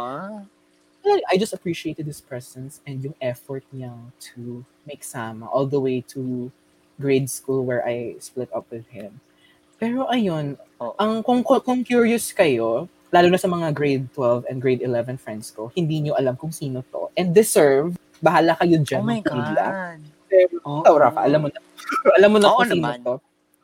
I just appreciated his presence and yung effort niya to make sama all the way to grade school where I split up with him. Pero ayun, Oo. ang kung, kung curious kayo, lalo na sa mga grade 12 and grade 11 friends ko, hindi nyo alam kung sino to. And deserve, bahala kayo dyan. Oh my. God. Pero, ikaw, Rafa, alam mo na. alam mo na kung sino naman. to.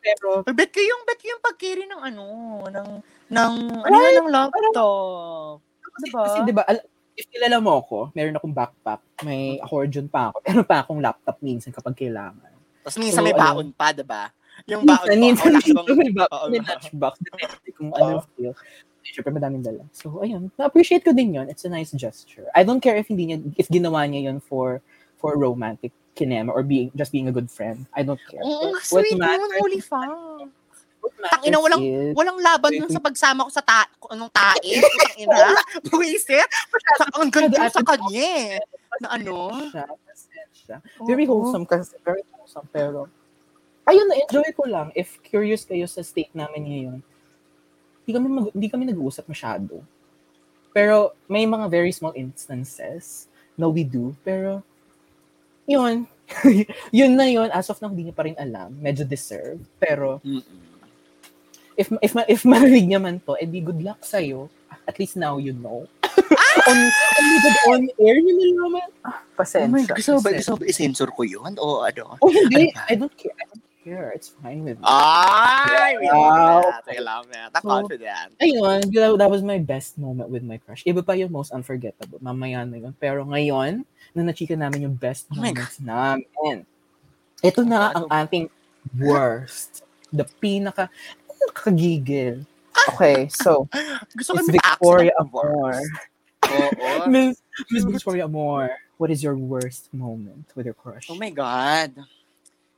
Pero, Bet ko yung, bet ko yung pag-carry ng ano, ng, ng, ano yan, ng laptop. Diba? kasi di ba, al- if kilala mo ako, meron akong backpack, may accordion pa ako, meron pa akong laptop minsan kapag kailangan. Tapos minsan So, may ano, baon pa, diba? Yung baon Minsan, pa. minsan, minsan, may, back, Oo, may lunchbox, depende kung ano feel. Siyempre, madaming dala. So, ayun. Na-appreciate ko din yun. It's a nice gesture. I don't care if hindi niya, if ginawa niya yun for for romantic kinema or being just being a good friend. I don't care. Oo, But sweet nun, matters- holy fuck. matters walang, is- walang laban dun sa pagsama ko sa ta anong tae. Tangina, buwisit. Sa, ang ganda sa kanya eh. Na ano? siya. Very wholesome kasi, very wholesome, pero, ayun, na-enjoy ko lang. If curious kayo sa state namin ngayon, hindi kami, mag, hindi kami nag-uusap masyado. Pero, may mga very small instances na we do, pero, yun, yun na yun, as of now, hindi niya pa rin alam. Medyo deserve. Pero, Mm-mm. if if if marinig niya man to, edi good luck sa'yo. At least now you know. on, on, on air, yun na naman. Ah, Oh my pasensya. God, gusto ba, pasensya. gusto ba i-censor ko yun? O ano? Oh, hindi. Ano? I don't care. I don't care. It's fine with me. We Wow. love that. I love it. I'm So, confident. Ayun, that, that was my best moment with my crush. Iba pa yung most unforgettable. Mamaya na yun. Pero ngayon, na nachika namin yung best Oh moments namin. Ito na ang ating worst. The pinaka, nakakagigil. Okay, so, Gusto may Victoria Amor. Oo. Miss, Miss Victoria Amor, what is your worst moment with your crush? Oh my God.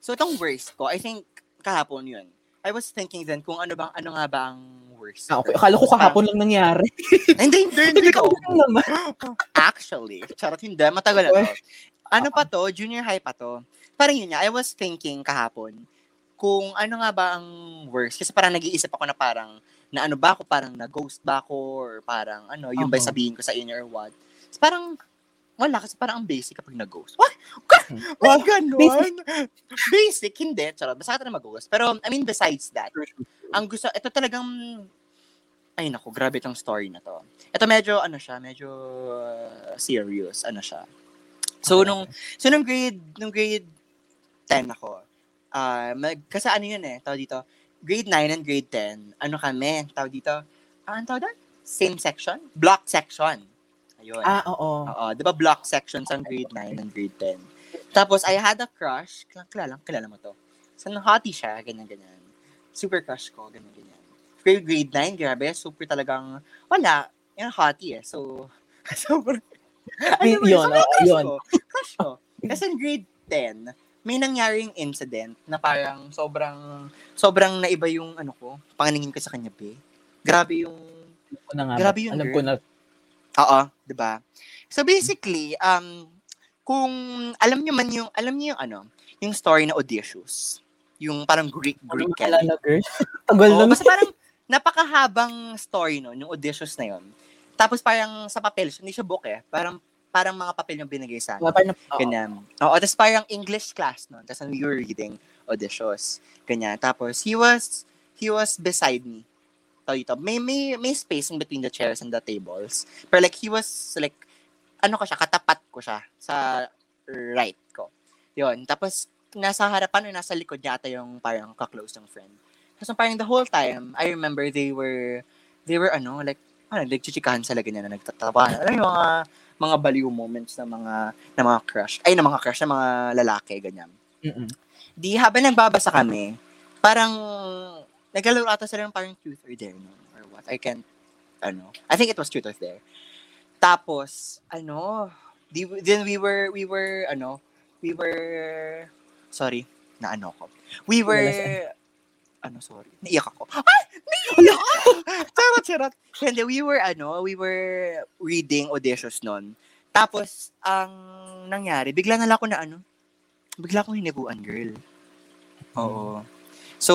So, itong worst ko, I think, kahapon yun. I was thinking then kung ano bang, ano nga ba worst. Ah, okay. Akala ko kahapon lang nangyari. Hindi, hindi, hindi ko. Actually, charot hindi, matagal na to. Ano pa to? Junior high pa to. Parang yun nga, I was thinking kahapon, kung ano nga ba ang worst. Kasi parang nag-iisip ako na parang, na ano ba ako, parang na-ghost ba ako, or parang ano, yun ba yung Oo. sabihin ko sa inyo or what. So, parang, wala, kasi parang ang basic kapag nag-ghost. What? May Well, ganon? Basic, hindi. Charot, basta ka na mag-ghost. Pero, I mean, besides that, ang gusto, ito talagang, ay naku, grabe tong story na to. Ito medyo, ano siya, medyo uh, serious, ano siya. So, Okay. nung, so nung grade, nung grade 10 ako, ah mag, kasi ano yun eh, tawag dito, grade 9 and grade 10, ano kami, tawag dito, ah, ano tawag doon? Same section? Block section. Ayun. Ah, oo. Oo, di ba block sections ang grade 9 and grade 10. Tapos, I had a crush. Kilala, kilala, kilala mo to. So, hottie siya, ganyan-ganyan. Super crush ko, ganyan-ganyan. Grade, grade 9, grabe, super talagang, wala, yung hottie eh. So, super, Yun, yun, oo, crush yun. ko. Crush ko. Kasi in grade 10, may nangyaring incident na parang sobrang, sobrang naiba yung ano ko, panganingin ko sa kanya, be. Grabe yung Alam ko na nga. Grabe yun, Alam girl. ko na. Oo, 'di ba? So basically, um kung alam niyo man yung alam niyo yung ano, yung story na Odysseus. Yung parang Greek Greek Greek Kelly. girl. Tagal Oo, na. basta parang napakahabang story no, yung Odysseus na yun. Tapos parang sa papel, hindi siya book eh. Parang parang mga papel yung binigay sa akin. Parang, oo. Ganyan. Oo, tapos parang English class no. Tapos we were reading Odysseus. Ganyan. Tapos he was he was beside me. So, dito. May, may, may space in between the chairs and the tables. Pero like, he was like, ano ko siya, katapat ko siya sa right ko. Yun. Tapos, nasa harapan o nasa likod niya ata yung parang ka-close ng friend. Tapos parang the whole time, I remember they were, they were ano, like, ano, nagchichikahan sila ganyan na nagtatawa. Alam yung mga, mga baliw moments ng mga, ng mga crush. Ay, ng mga crush, ng mga lalaki, ganyan. Mm-mm. Di, habang nagbabasa kami, parang, naglalaro ata sila ng parang truth or dare, no? Or what? I can't, ano. I think it was truth or dare. Tapos, ano, di, then we were, we were, ano, we were, sorry, na ano ko. We were, ano, sorry, naiyak ako. Ay! Naiyak! charot, charot. Hindi, we were, ano, we were reading Odysseus nun. Tapos, ang nangyari, bigla na lang ako na, ano, bigla akong hinibuan, girl. Oo. So,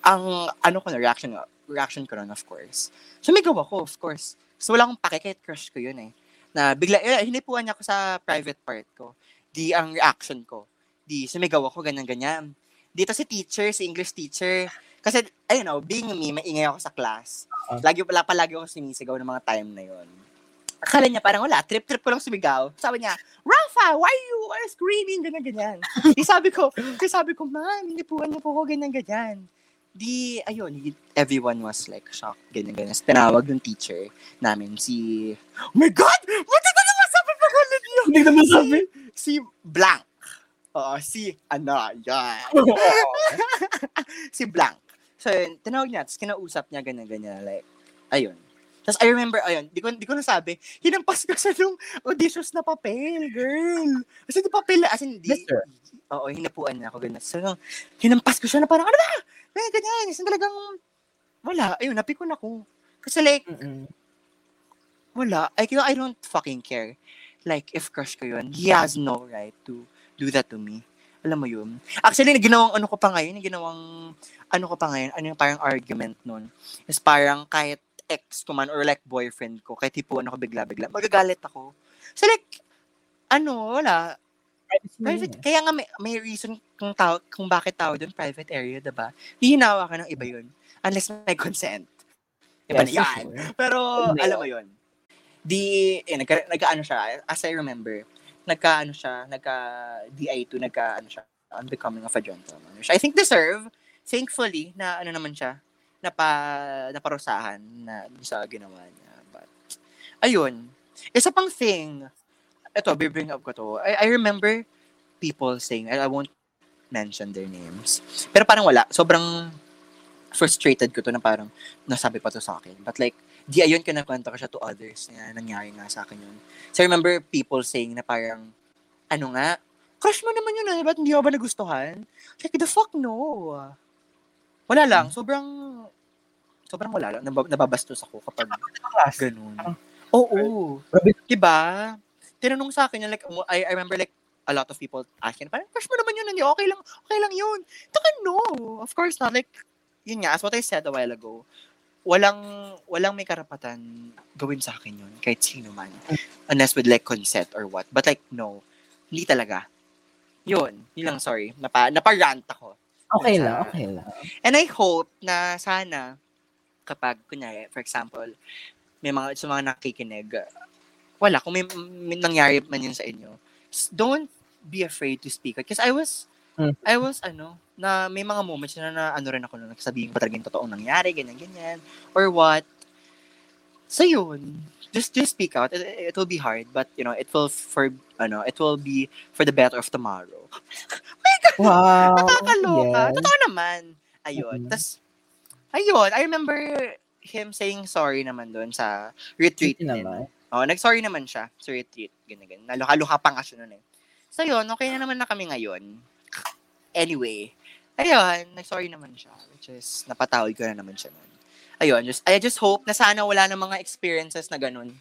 ang ano ko na reaction reaction ko nun, of course. Sumigaw ako, of course. So, wala akong pake, kahit crush ko yun eh. Na bigla, eh, hinipuan niya ako sa private part ko. Di ang reaction ko. Di, sumigaw ako, ganyan-ganyan. Dito si teacher, si English teacher. Kasi, I don't know, being me, maingay ako sa class. Ah. Lagi pala, palagi ako sumisigaw ng mga time na yon. Akala niya parang wala, trip-trip ko lang sumigaw. Sabi niya, Rafa, why you are screaming? Ganyan, ganyan. di sabi ko, di sabi ko, man, hinipuan niyo po ko, ganyan, ganyan. Di, ayun, everyone was like shocked, ganyan, ganyan. Tapos tinawag yung teacher namin, si, oh my God! Buti ko naman sabi pa ulit niyo! Hindi na masabi. Si Blank. Oo, si, ano, yan. si Blank. So, yun, tinawag niya, tapos kinausap niya, ganyan, ganyan, like, ayun. Tapos I remember, ayun, di ko, di ko nasabi, hinampas ko sa nung Odysseus na papel, girl. Kasi di papel, as in, di, Yes, sir. oo, hinapuan niya ako, ganyan. So, nung hinampas ko siya na parang, ano ba? Ganyan, ganyan. Kasi talagang, wala, ayun, napikon ako. Kasi like, Mm-mm. wala. I, I don't fucking care. Like, if crush ko yun, he has no right to do that to me. Alam mo yun? Actually, ginawang ano ko pa ngayon, ginawang ano ko pa ngayon, ano yung parang argument nun, is parang kahit ex ko man or like boyfriend ko, kahit hipuan ako bigla-bigla, magagalit ako. So like, ano, wala. Private, eh. kaya nga may, may reason kung, tao, kung bakit tao doon, private area, diba? Di hinawa ka ng iba yun. Unless may consent. Iba na Yes, yan. for sure. Pero, alam mo yun. Di, eh, nagka, nagka-ano siya, as I remember, nagka-ano siya, nagka-DI2, nagka-ano siya, on becoming of a gentleman. Which I think deserve, thankfully, na ano naman siya, napa, naparusahan na sa ginawa niya. But, ayun. Isa pang thing, ito, bring up ko to. I, I remember people saying, I, I won't mention their names. Pero parang wala. Sobrang frustrated ko to na parang nasabi pa to sa akin. But like, di ayun ka nakwento ko siya to others na nangyari nga sa akin yun. So I remember people saying na parang, ano nga, crush mo naman yun eh, ba't hindi ako ba nagustuhan? Like, the fuck no. Wala lang, sobrang, sobrang wala lang. Nab- nababastos ako kapag ganun. Oo. Grabe. Diba? Tinanong sa akin, like, I, I remember like, a lot of people asking, parang, crush mo naman yun, hindi, okay lang, okay lang yun. Taka, no. Of course not. Like, yun nga, as what I said a while ago, walang, walang may karapatan gawin sa akin yun, kahit sino man. Unless with like consent or what. But like, no. Hindi talaga. Yun. Yun lang, sorry. Napa, naparant ako. Okay Sa- lang, okay lang. And I hope na sana, kapag, kunyari, for example, may mga, sa mga nakikinig, wala, kung may, may nangyari man yun sa inyo, don't be afraid to speak. Because I was, Mm. I was, ano, na may mga moments na, na ano rin ako na nagsabihin ko talaga yung totoong nangyari, ganyan, ganyan, or what. So yun, just just speak out. It, it will be hard, but you know, it will for ano, it will be for the better of tomorrow. Wow. Nakakaloka. yes. Totoo naman. Ayun. Mhm. Tas, ayun, I remember him saying sorry naman doon sa retreat Hindi din. naman. Oh, nag-sorry naman siya sa retreat. Ganyan, ganyan. Naluha-luha pa nga siya noon eh. So yun, okay na naman na kami ngayon. Anyway, ayun, nag-sorry naman siya. Which is, napatawad ko na naman siya noon. Ayun, just, I just hope na sana wala na mga experiences na ganun.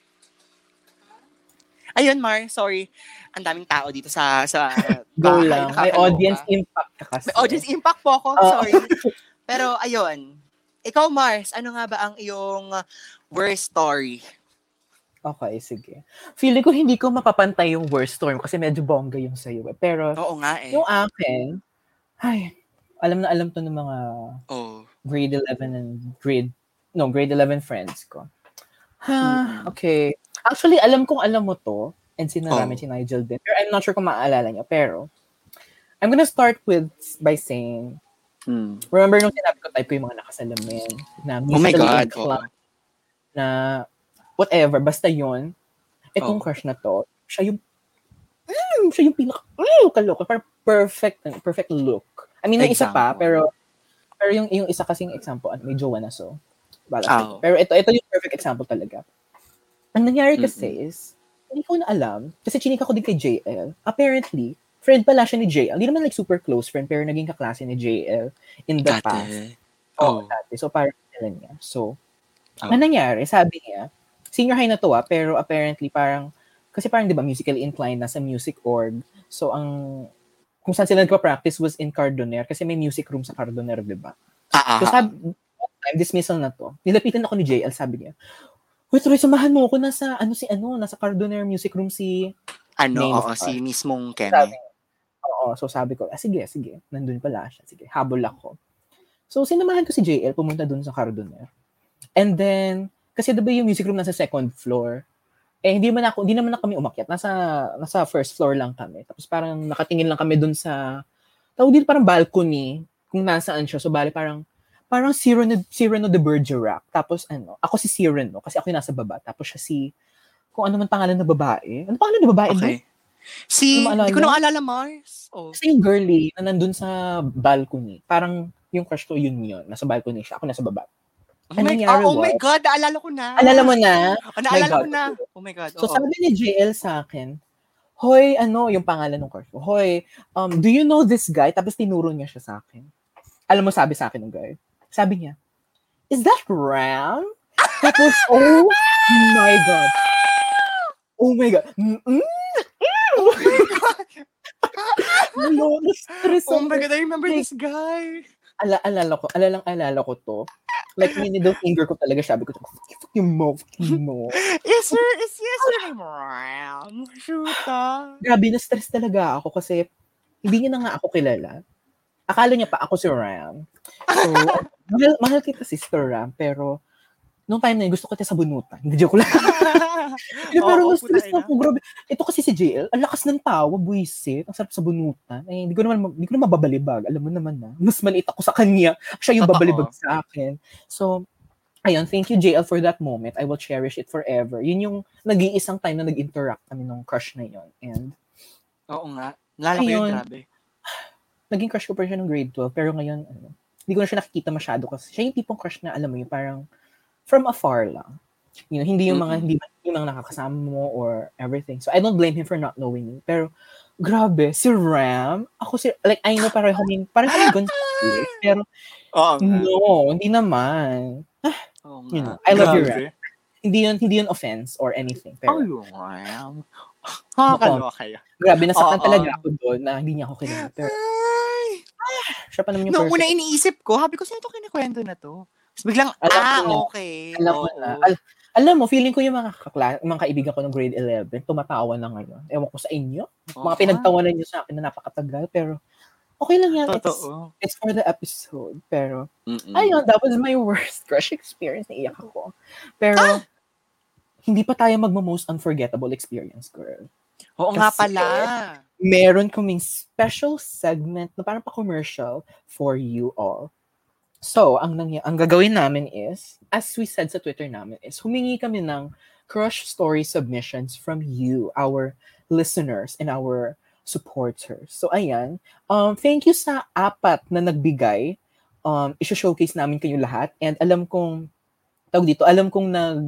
Ayun, Mar, sorry. Ang daming tao dito sa sa Go bahay. lang. May audience impact ka kasi. May audience impact po ako. Sorry. Pero ayun. Ikaw, Mars, ano nga ba ang iyong worst story? Okay, sige. Feeling ko hindi ko mapapantay yung worst storm kasi medyo bongga yung sa'yo. eh. Pero Oo nga eh. yung akin, ay, alam na alam to ng mga Oh. grade 11 and grade, no, grade 11 friends ko. Ha, okay. Actually, alam kong alam mo to, and sinarami Oh. si Nigel din. Pero I'm not sure kung maaalala niya. Pero, I'm gonna start with, by saying, Hmm. remember nung sinabi ko tayo ko yung mga nakasalamin, na Oh my God. inclined, na whatever, basta yun, itong Oh. crush na to, siya yung, mm, siya yung pinaka, mm, kaloka, parang perfect, perfect look. I mean, may isa pa, pero, pero yung, yung isa kasing example, ano, may jowa na so, bala Oh. Pero ito, ito yung perfect example talaga. Ang nangyari kasi Mm-mm. is, hindi ko na alam, kasi chinika ko din kay JL, apparently, friend pala siya ni JL. Hindi naman like super close friend, pero naging kaklase ni JL in the past. Dati. Oo, Oh. dati. So, parang niya. So, Oh. ang nangyari, sabi niya, senior high na to ah, pero apparently parang, kasi parang di ba musically inclined, nasa music org. So, ang, kung saan sila nagpa-practice was in Cardoner, kasi may music room sa Cardoner, di ba? Ah, So, ah. sabi, time dismissal na to. Nilapitan ako ni JL, sabi niya, Uy, Troy, samahan mo ako nasa, ano si, ano, nasa Cardoner Music Room si, ano, oo, si mismong Kemi. sabi, oo, so sabi ko, ah, sige, sige, nandun pala siya, sige, habol ako. So, sinamahan ko si JL, pumunta dun sa Cardoner. And then, kasi diba yung music room nasa second floor, eh, hindi man ako, hindi naman na kami umakyat. Nasa, nasa first floor lang kami. Tapos parang nakatingin lang kami dun sa, tawag dito parang balcony, kung nasaan siya. So, bali parang, parang Cyrano, Cyrano de Bergerac. Tapos ano, ako si Cyrano, kasi ako yung nasa baba. Tapos siya si, kung ano man pangalan na babae. Ano pangalan na babae? doon? Okay. Si, Hindi hindi ko na alala, Mars. Oh. Kasi yung girly na nandun sa balcony, parang yung crush ko yun yun. Nasa balcony siya. Ako nasa baba. Oh my, nangyari oh, oh my God, naalala ko na. Alala mo na? Oh, naalala God. ko na. Oh my God. So oo. sabi ni JL sa akin, Hoy, ano, yung pangalan ng crush ko. Hoy, um, do you know this guy? Tapos tinuro niya siya sa akin. Alam mo, sabi sa akin ng guy. Sabi niya, is that Ram? Tapos, oh my God. Oh my God. Mm-mm. Oh my God. Ano, na-stress Oh my God, I remember this guy. ala alala ko, alalang alala ko to. Like, middle finger ko talaga, sabi ko, fuck you mo, fuck you mo. Yes, sir. Is yes, sir. Ram. Shoota. Grabe, na-stress talaga ako kasi hindi niya na nga ako kilala. Akala niya pa ako si Ram. So, mahal, mahal kita sister Ram, pero nung time na yun, gusto ko kita sa bunutan. Hindi, joke lang. Hindi, pero Oo, na-stress ina. ako, grabe. Ito kasi si JL, ang lakas ng tawa, buwisit, ang sarap sa bunutan. Eh, hindi ko naman, hindi ko naman mababalibag. Alam mo naman na, mas maliit ako sa kanya. Siya yung Totoo. babalibag sa akin. So, ayun, thank you JL for that moment. I will cherish it forever. Yun yung nag-iisang time na nag-interact kami nung crush na yun. And Oo nga. Naalala ko yun, grabe. naging crush ko pa siya nung grade 12. Pero ngayon, ano, hindi ko na siya nakikita masyado kasi siya yung tipong crush na, alam mo yung parang from afar lang. You know, hindi yung mga, hindi yung mga nakakasama mo or everything. So, I don't blame him for not knowing me. Pero, grabe, si Ram, ako si, like, I know parang kami, parang kami Gonzales, pero nga. no, hindi naman. Oo You know, I love you, Grabe. Hindi yun, hindi yun offense or anything. Pero, Oh, Ram. Nakakaloka kayo. grabe, nasaktan Oo. talaga ako doon na hindi niya ako kilala. Pero, Ay. siya pa naman yung Noong una perfect. iniisip ko, habi ko, sino ito kinikwento na to? Tapos biglang, Alam ah, na. okay. Alam mo Oo. na. Al- alam mo, feeling ko yung mga, kakla- mga kaibigan ko ng grade 11, tumatawa na ngayon. Ewan ko sa inyo. Oo Mga nga. pinagtawanan niyo sa akin na napakatagal, pero Okay lang yan. It's, Totoo. it's for the episode. Pero, Mm-mm. ayun, that was my worst crush experience. Naiyak ako. Pero, hindi pa tayo magmo-most unforgettable experience, girl. Oo nga Kasi- pala. Meron kaming special segment na parang pa-commercial for you all. So, ang, nangy- ang gagawin namin is, as we said sa Twitter namin, is humingi kami ng crush story submissions from you, our listeners and our supporters. So, ayan. Um, thank you sa apat na nagbigay. Um, isho-showcase namin kayo lahat. And alam kong, tawag dito, alam kong nag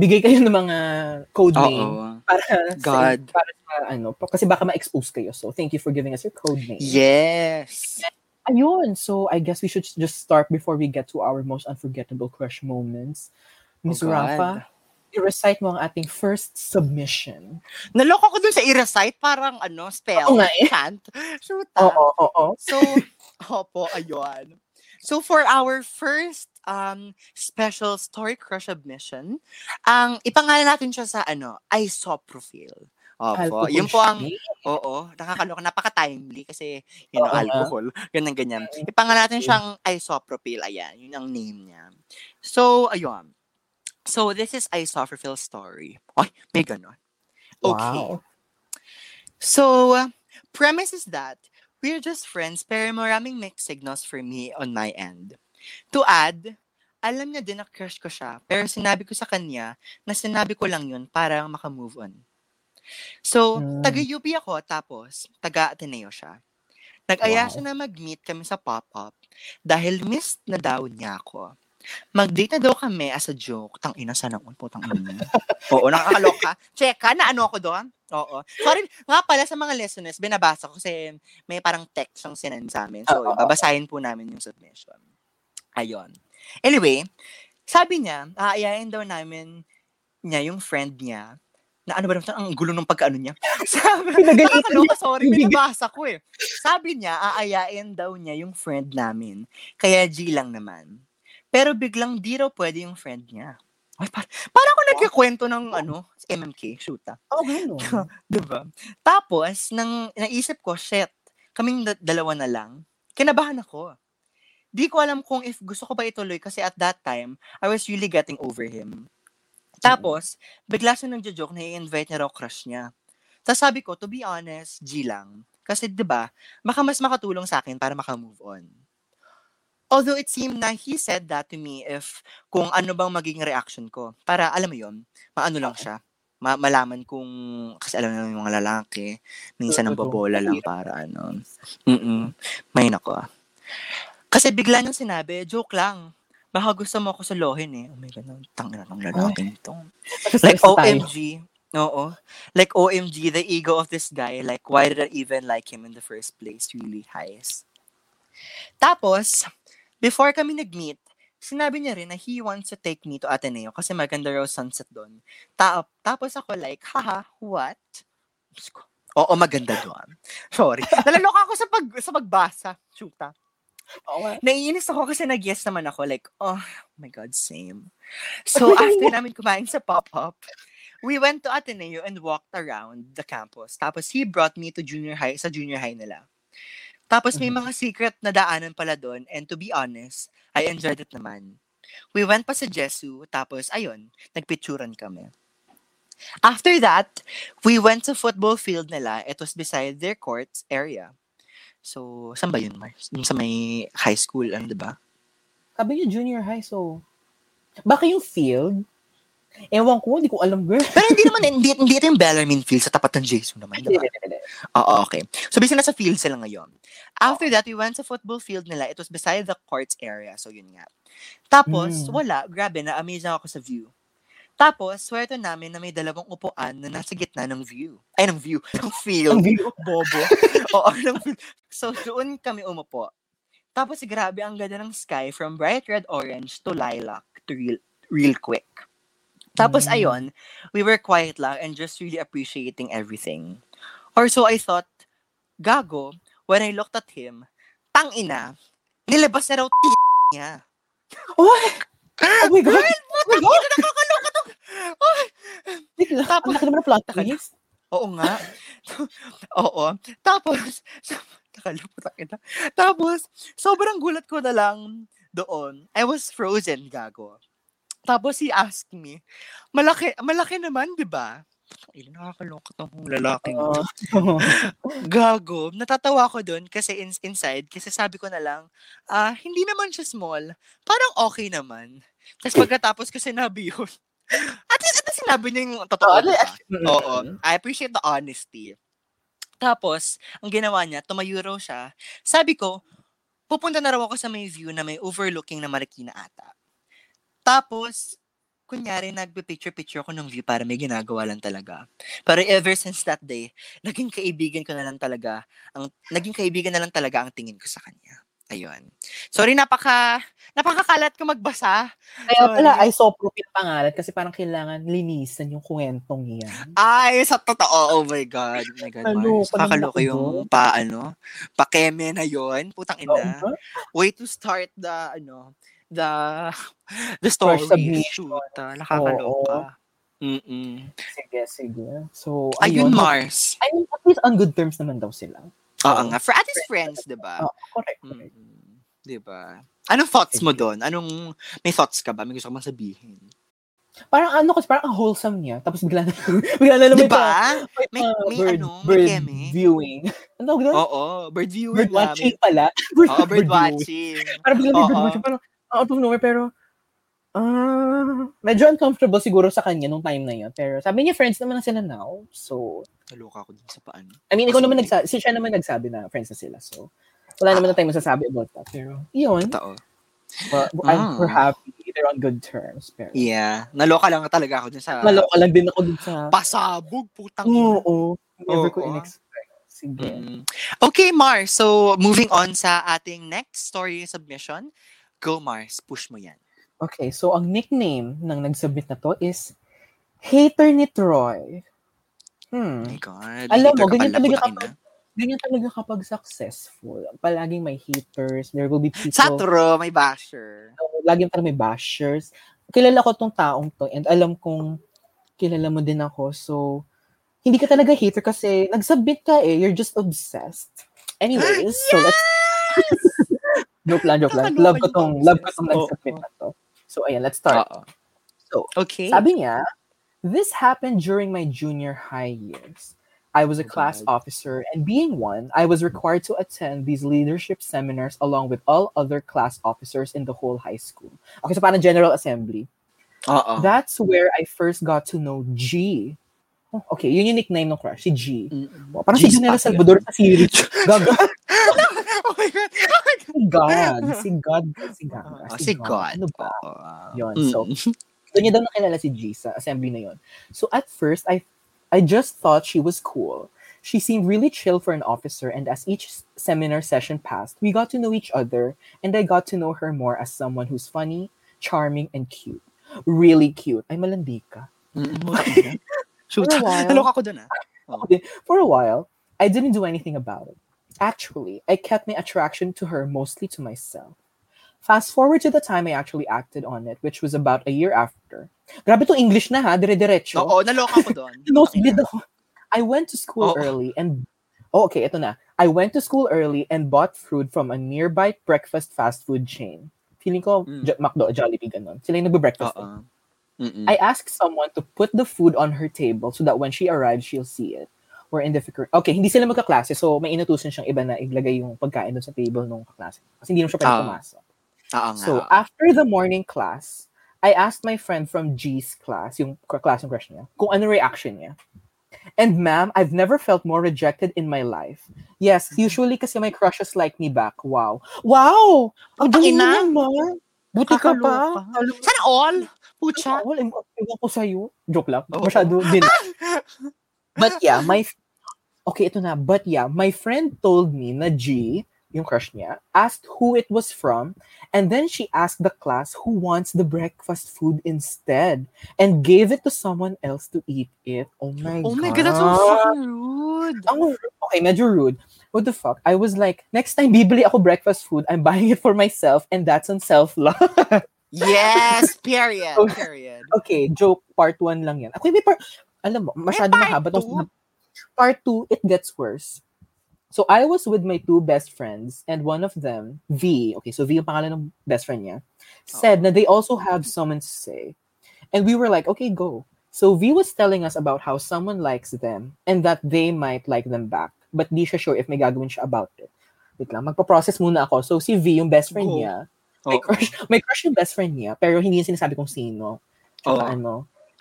bigay kayo ng mga code name Oo. para God. sa, para sa ano, kasi baka ma-expose kayo. So, thank you for giving us your code name. Yes. Ayun. So, I guess we should just start before we get to our most unforgettable crush moments. Miss Oh. Rafa, i-recite mo ang ating first submission. Naloko ko dun sa i-recite, parang ano, spell, Oo nga eh. chant. Shoot. ah. Oo, oo, oo. So, opo, ayun. So, for our first um special story crush submission, ang ipangalan natin siya sa ano, isoprofil. Opo, yun po ang, oo, nakakaloka, napaka-timely kasi, you know, nga. alcohol, ganyan, ganyan. Ipangalan natin siyang isopropyl, ayan, yun ang name niya. So, ayun. So, this is isopropyl story. Ay, may ganon. Okay. Wow. So, uh, premise is that we're just friends pero maraming mixed signals for me on my end. To add, alam niya din na crush ko siya pero sinabi ko sa kanya na sinabi ko lang yun para makamove on. So, Mm. taga-UP ako tapos taga-Ateneo siya. Nag-aya Wow. siya na mag-meet kami sa pop-up dahil missed na daw niya ako. Mag-date na daw kami as a joke. Tang ina, sana all po, tang ina. Oo, nakakaloka. Check ka, na ano ako doon? Oo. Sorry, nga pala sa mga listeners, binabasa ko kasi may parang text siyang sinend sa amin. So, babasahin po namin yung submission. Ayun. Anyway, sabi niya, aayain daw namin niya yung friend niya na ano ba naman, ang gulo ng pagkaano niya. Sabi, nakakaloka, sorry, binabasa ko eh. Sabi niya, aayain daw niya yung friend namin. Kaya G lang naman. Pero biglang di raw pwede yung friend niya. Ay, par- parang ako nagkikwento ng ano, MMK, shoot ah. Oh, gano'n. Diba? Tapos, nang naisip ko, shit, kaming da- dalawa na lang, kinabahan ako. Di ko alam kung if gusto ko ba ituloy kasi at that time, I was really getting over him. Tapos, bigla siya nang joke na i-invite niya raw crush niya. Tapos sabi ko, to be honest, G lang. Kasi 'di ba, baka mas makatulong sa akin para maka-move on. Although it seemed na he said that to me if kung ano bang magiging reaction ko. Para alam mo yon maano lang siya. Ma- malaman kung, kasi alam naman yung mga lalaki, minsan ang Totoo. bobola lang para ano. Mm May nako ah. Kasi bigla niyang sinabi, joke lang. Baka gusto mo ako salohin eh. Oh my God, tang ina ng lalaki nito. Like. OMG. Oo. Like, OMG, the ego of this guy. Like, why did I even like him in the first place? Really highs. Tapos, before kami nag-meet, sinabi niya rin na he wants to take me to Ateneo kasi maganda raw sunset doon. Ta- tapos ako like, haha, what? Oo, maganda doon. Sorry. Nalaloka ako sa pag sa pagbasa. Shoota. Nga. Naiinis ako kasi nag-yes naman ako. Like, oh my God, same. So, after namin kumain sa pop-up, we went to Ateneo and walked around the campus. Tapos, he brought me to junior high, sa junior high nila. Tapos, may mga secret na daanan pala doon. And to be honest, I enjoyed it naman. We went pa sa Jesu. Tapos, ayun, nagpicturan kami. After that, we went to football field nila. It was beside their courts area. So, saan ba yun, Mars? Yung sa may high school, ano, di ba? Sabi niyo junior high, so... Baka yung field? Ewan ko, hindi ko alam, girl. Pero hindi naman, hindi, hindi ito yung Bellarmine Field sa tapat ng Jesu naman, di ba? Oo, okay. So, busy nasa field sila ngayon. After that, we went sa football field nila. It was beside the courts area. So, yun nga. Tapos, Mm. wala. Grabe, na-amaze ako sa view. Tapos, swerte namin na may dalawang upuan na nasa gitna ng view. Ay, ng view. Ng field. Ang view. Bobo. Oo, ng. So, doon kami umupo. Tapos, grabe, ang ganda ng sky from bright red orange to lilac to real, real quick. Tapos, Mm. ayon, we were quiet lang and just really appreciating everything. Or so I thought, gago, when I looked at him, tang ina, nilabas na raw t- niya. What? Oh my God! Girl, putang ina, nakakaloka lang, Tapos- ang laki naman ng plot twist. Oo nga. Oo. Tapos, Nakalimutan kita. Tapos, sobrang gulat ko na lang doon. I was frozen, gago. Tapos he asked me, malaki, malaki naman, di ba? Ay, nakakalungkot ang lalaking. Oo. Gago. Natatawa ko doon kasi in- inside, kasi sabi ko na lang, ah, hindi naman siya small. Parang okay naman. Tapos pagkatapos ko sinabi yun, at least ito sinabi niya yung totoo. Oo? Mm. Oo. I appreciate the honesty. Tapos, ang ginawa niya, tumayo raw siya. Sabi ko, pupunta na raw ako sa may view na may overlooking na Marikina ata. Tapos, kunyari, nagpe-picture-picture ako ng view para may ginagawa lang talaga. Pero ever since that day, naging kaibigan ko na lang talaga, ang, naging kaibigan na lang talaga ang tingin ko sa kanya. Ayun. Sorry, napaka, napakakalat ko magbasa. Kaya pala, Sorry. I saw profit pangalan kasi parang kailangan linisan yung kwentong yan. Ay, sa totoo. Oh my God. Oh my God, Ano. Kakaloka yung pa, ano, pakeme na yon Putang ina. ba? Way to start the, ano, the, the story. Submission. Puta, nakakaloka. Mm-mm. Sige, sige. So, Ayun, ayun. Mars. I mean, at least on good terms naman daw sila. Oo nga. For at least friends, di ba? Oh, correct, correct. Mm. Di ba? Anong thoughts mo doon? Anong, may thoughts ka ba? May gusto ka bang sabihin? Parang ano kasi, parang ang wholesome niya. Tapos bigla na, bigla na naman Di ba? ito, May, uh, may bird, ano, bird may keme. viewing. Ano tawag doon? Oo, bird viewing bird watching pala. Oo, bird viewing. watching. Parang bigla may bird watching. Parang out of nowhere, pero ah medyo uncomfortable siguro sa kanya nung time na yun. Pero sabi niya, friends naman na sila now. So, Naloka ko din sa paano. I mean, ikaw naman nagsabi, si siya naman nagsabi na friends na sila. So, wala naman na tayong masasabi about that. Pero, yun. Totoo. Well, I'm Ah. we're happy. They're on good terms. Pero, Yeah. Naloka lang talaga ako dun sa Maloko lang din ako dun sa... pasabog, putang ina. Oo. Never ko Oo. in-expect. Sige. Mm. Okay, Mars. So, moving on sa ating next story submission. Go, Mars. Push mo yan. Okay, so ang nickname ng nag-submit na to is Hater ni Troy. Oh Hmm. my God. Alam mo, ganyan talaga kapag, ganyan talaga kapag successful. Palaging may haters. There will be people. Sa true, may basher. laging parang may bashers. Kilala ko tong taong to and alam kong kilala mo din ako. So, hindi ka talaga hater kasi nag-submit ka eh. You're just obsessed. Anyways, so let's... joke lang, joke lang. Love ko tong, love ko tong nag-submit na to. So, ayan, let's start. Oo. So, Okay. Sabi niya, this happened during my junior high years. I was a Oh, class God. officer, and being one, I was required to attend these leadership seminars along with all other class officers in the whole high school. Okay, so parang General Assembly. Oo. That's where I first got to know G. Oh, okay, yun yung nickname ng crush, si G. Mm-mm. Oh, parang si G General spot Salvador sa series. Gaga. oh my God. Si God. Si God. Si God. Si God. Ano ba? Yun, Mm. so, Doon niya daw nakilala si G sa assembly na yon. So at first, I I just thought she was cool. She seemed really chill for an officer, and as each seminar session passed, we got to know each other, and I got to know her more as someone who's funny, charming, and cute. Really cute. Ay, malandi ka. Mm-mm. Shoot. For a. Dun ah. For a while, I didn't do anything about it. Actually, I kept my attraction to her mostly to myself. Fast forward to the time I actually acted on it, which was about a year after. Grabe to English na ha, dire-diretso. Oo, naloka ko doon. Nosebleed ako. I went to school Oo. early and oh, okay, ito na. I went to school early and bought food from a nearby breakfast fast food chain. Feeling ko, Mm. Jo- McDo, Jollibee, ganun. Sila yung nagbe-breakfast. eh. I asked someone to put the food on her table so that when she arrives, she'll see it. We're in different... Okay, hindi sila magkaklase, so may inutusan siyang iba na iglagay yung pagkain doon sa table nung kaklase. Kasi hindi naman siya pwede Ah. pumasok. Oo nga. So, after the morning class, I asked my friend from G's class, yung class ng crush niya, kung ano reaction niya. And ma'am, I've never felt more rejected in my life. Yes, Mm-hmm. usually kasi my crushes like me back. Wow. Wow! Ang mo ina. ma. Buti ka pa. Mo, Sana all? Pucha. Wala, ewan ewan ko sa'yo. Joke lang. Oo. Masyado din. But yeah, my... Okay, ito na. But yeah, my friend told me na G, yung crush niya, asked who it was from, and then she asked the class who wants the breakfast food instead, and gave it to someone else to eat it. Oh my Oh god. Oh my God, that's so rude. Ang- okay, medyo rude. What the fuck? I was like, next time bibili ako breakfast food, I'm buying it for myself, and that's on self-love. Yes, period. Period. okay, joke, part 1 lang yan. Ako, may part, alam mo, masyado part mahaba. Two? na- Part 2, it gets worse. So I was with my two best friends and one of them, V, okay, so V yung pangalan ng best friend niya, said that they also have someone to say. And we were like, okay, go. So V was telling us about how someone likes them and that they might like them back. But di siya sure if may gagawin siya about it. Wait lang, magpa-process muna ako. So si V, yung best friend Go. niya, may Oo. crush, may crush yung best friend niya, pero hindi niya sinasabi kung sino. Tsaka Oo. ano,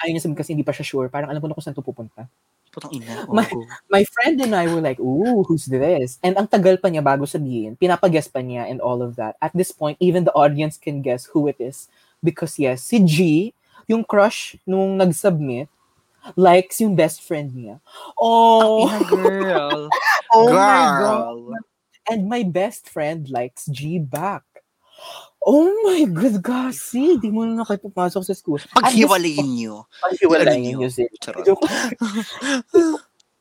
ayun niya sabihin kasi hindi pa siya sure. Parang alam ko na kung saan to pupunta. Putang ina. My- Oo. My friend and I were like, ooh, who's this? And ang tagal pa niya bago sabihin, pinapaguess pa niya and all of that. At this point, even the audience can guess who it is. Because yes, si G, yung crush nung nag-submit, likes yung best friend niya. Oh, Ina, girl. oh my God. girl. And my best friend likes G back. Oh my God, Gasi, di mo na kayo pumasok sa school. Paghiwalayin niyo. Paghiwalayin niyo sila.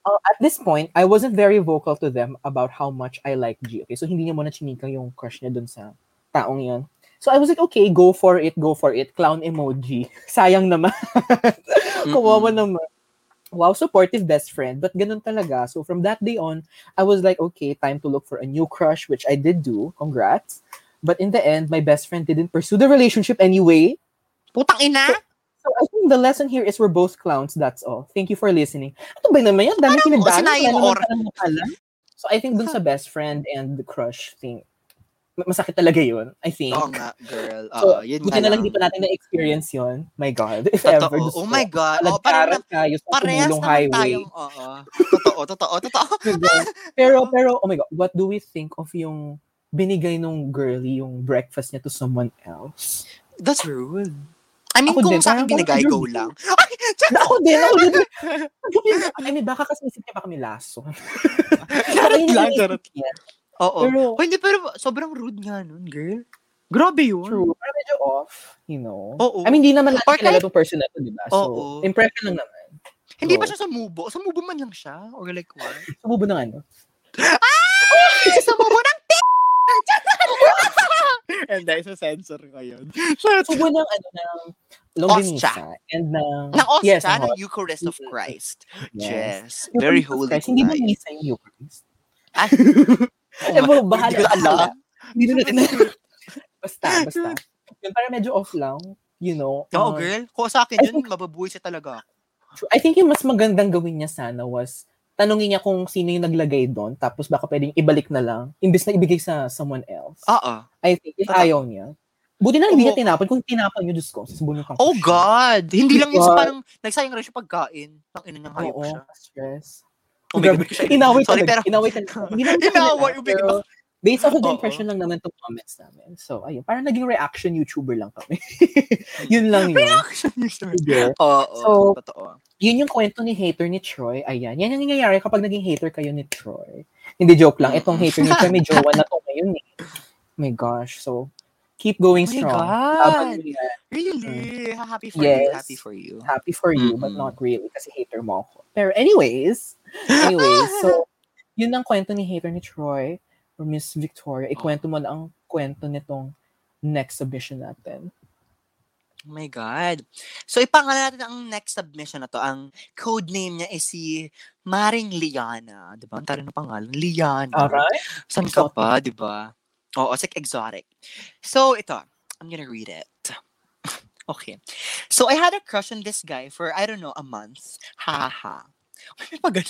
Uh, at this point, I wasn't very vocal to them about how much I like G. Okay, so hindi niya muna chinika yung crush niya dun sa taong yun. So I was like, okay, go for it, go for it. Clown emoji. Sayang naman. Kawawa naman. Wow, supportive best friend. But ganun talaga. So from that day on, I was like, okay, time to look for a new crush, which I did do. Congrats. But in the end, my best friend didn't pursue the relationship anyway. Putang ina? So I think the lesson here is we're both clowns. That's all. Thank you for listening. Ito ba naman yan? Dami or- parang. So I think dun sa best friend and the crush thing, ma- masakit talaga yun, I think. Oo nga, girl. So, Oo, yun buti na lang di pa natin na-experience yun. My God. If Totoo. ever. Oh my God. Oh, parang tayo sa parehas naman highway. tayong, oo. Totoo, totoo, totoo. pero, pero, oh my God, what do we think of yung binigay nung girlie yung breakfast niya to someone else? That's rude. I mean, Ako kung din, sa akin binigay, parang go lang. Ay, Na ako din, ako din. I mean, baka kasi isip niya baka may laso. Charot lang, charot. Oo. Pero, Oh, hindi, pero sobrang rude nga nun, girl. Grabe yun. True. Pero medyo off, you know. Oo. I mean, di naman natin kilala itong person na to, di ba? So, Oo. impression lang naman. Hindi ba siya sumubo? Sumubo man lang siya? Or like what? Sumubo ng ano? sumubo ng t***! And dahil sa sensor ko yun. Sumubo ng ano, ng longganisa. And ng... Ng Ostia, yes, ng Eucharist of. Christ. Yes. Yes. Very holy. Christ. Hindi ba misa yung Eucharist? Ay, Eh, mo, bahala Hindi ko alam. Hindi na natin Basta, basta. Yun, parang medyo off lang. You know? Oo, Uh, girl. Kung sa akin I yun, mababuhay siya talaga ako. I think yung mas magandang gawin niya sana was tanungin niya kung sino yung naglagay doon tapos baka pwedeng ibalik na lang imbes na ibigay sa someone else. Oo. I think if Totoo. ayaw niya. Buti na lang hindi niya tinapon. Kung tinapon niyo, Diyos ko, sasubunin kang Oh God! Hindi lang yun sa parang nagsayang rin siya pagkain. Ang ina niyang hayop siya. stress. Oh my God. Inaway Sorry, talaga. pero Inaway talaga. Inaway, ubig pero based off of the impression lang naman itong comments namin. So, ayun. Parang naging reaction YouTuber lang kami. yun lang yun. reaction. Sige. Oo, So, totoo. Yun yung kwento ni hater ni Troy. Ayan. Yan yung nangyayari kapag naging hater kayo ni Troy. Hindi joke lang. Itong hater ni Troy, may jowa na to ngayon eh. my gosh. So, keep going Oh my strong. God. Really? Happy for you. Yes. Happy for you. Happy for you, but Mm-mm. not really kasi hater mo ako. Pero anyways, anyways, so, yun ang kwento ni hater ni Troy or Miss Victoria. Ikwento mo na ang kwento nitong next submission natin. Oh my God. So, ipangalan natin ang next submission na to. Ang code name niya is si Maring Liana. Di ba? Ang tara ng pangalan. Liana. Alright? Saan ka pa, di ba? Oo, it's like exotic. So, ito. I'm gonna read it. Okay. So, I had a crush on this guy for, I don't know, a month. Ha ha. May.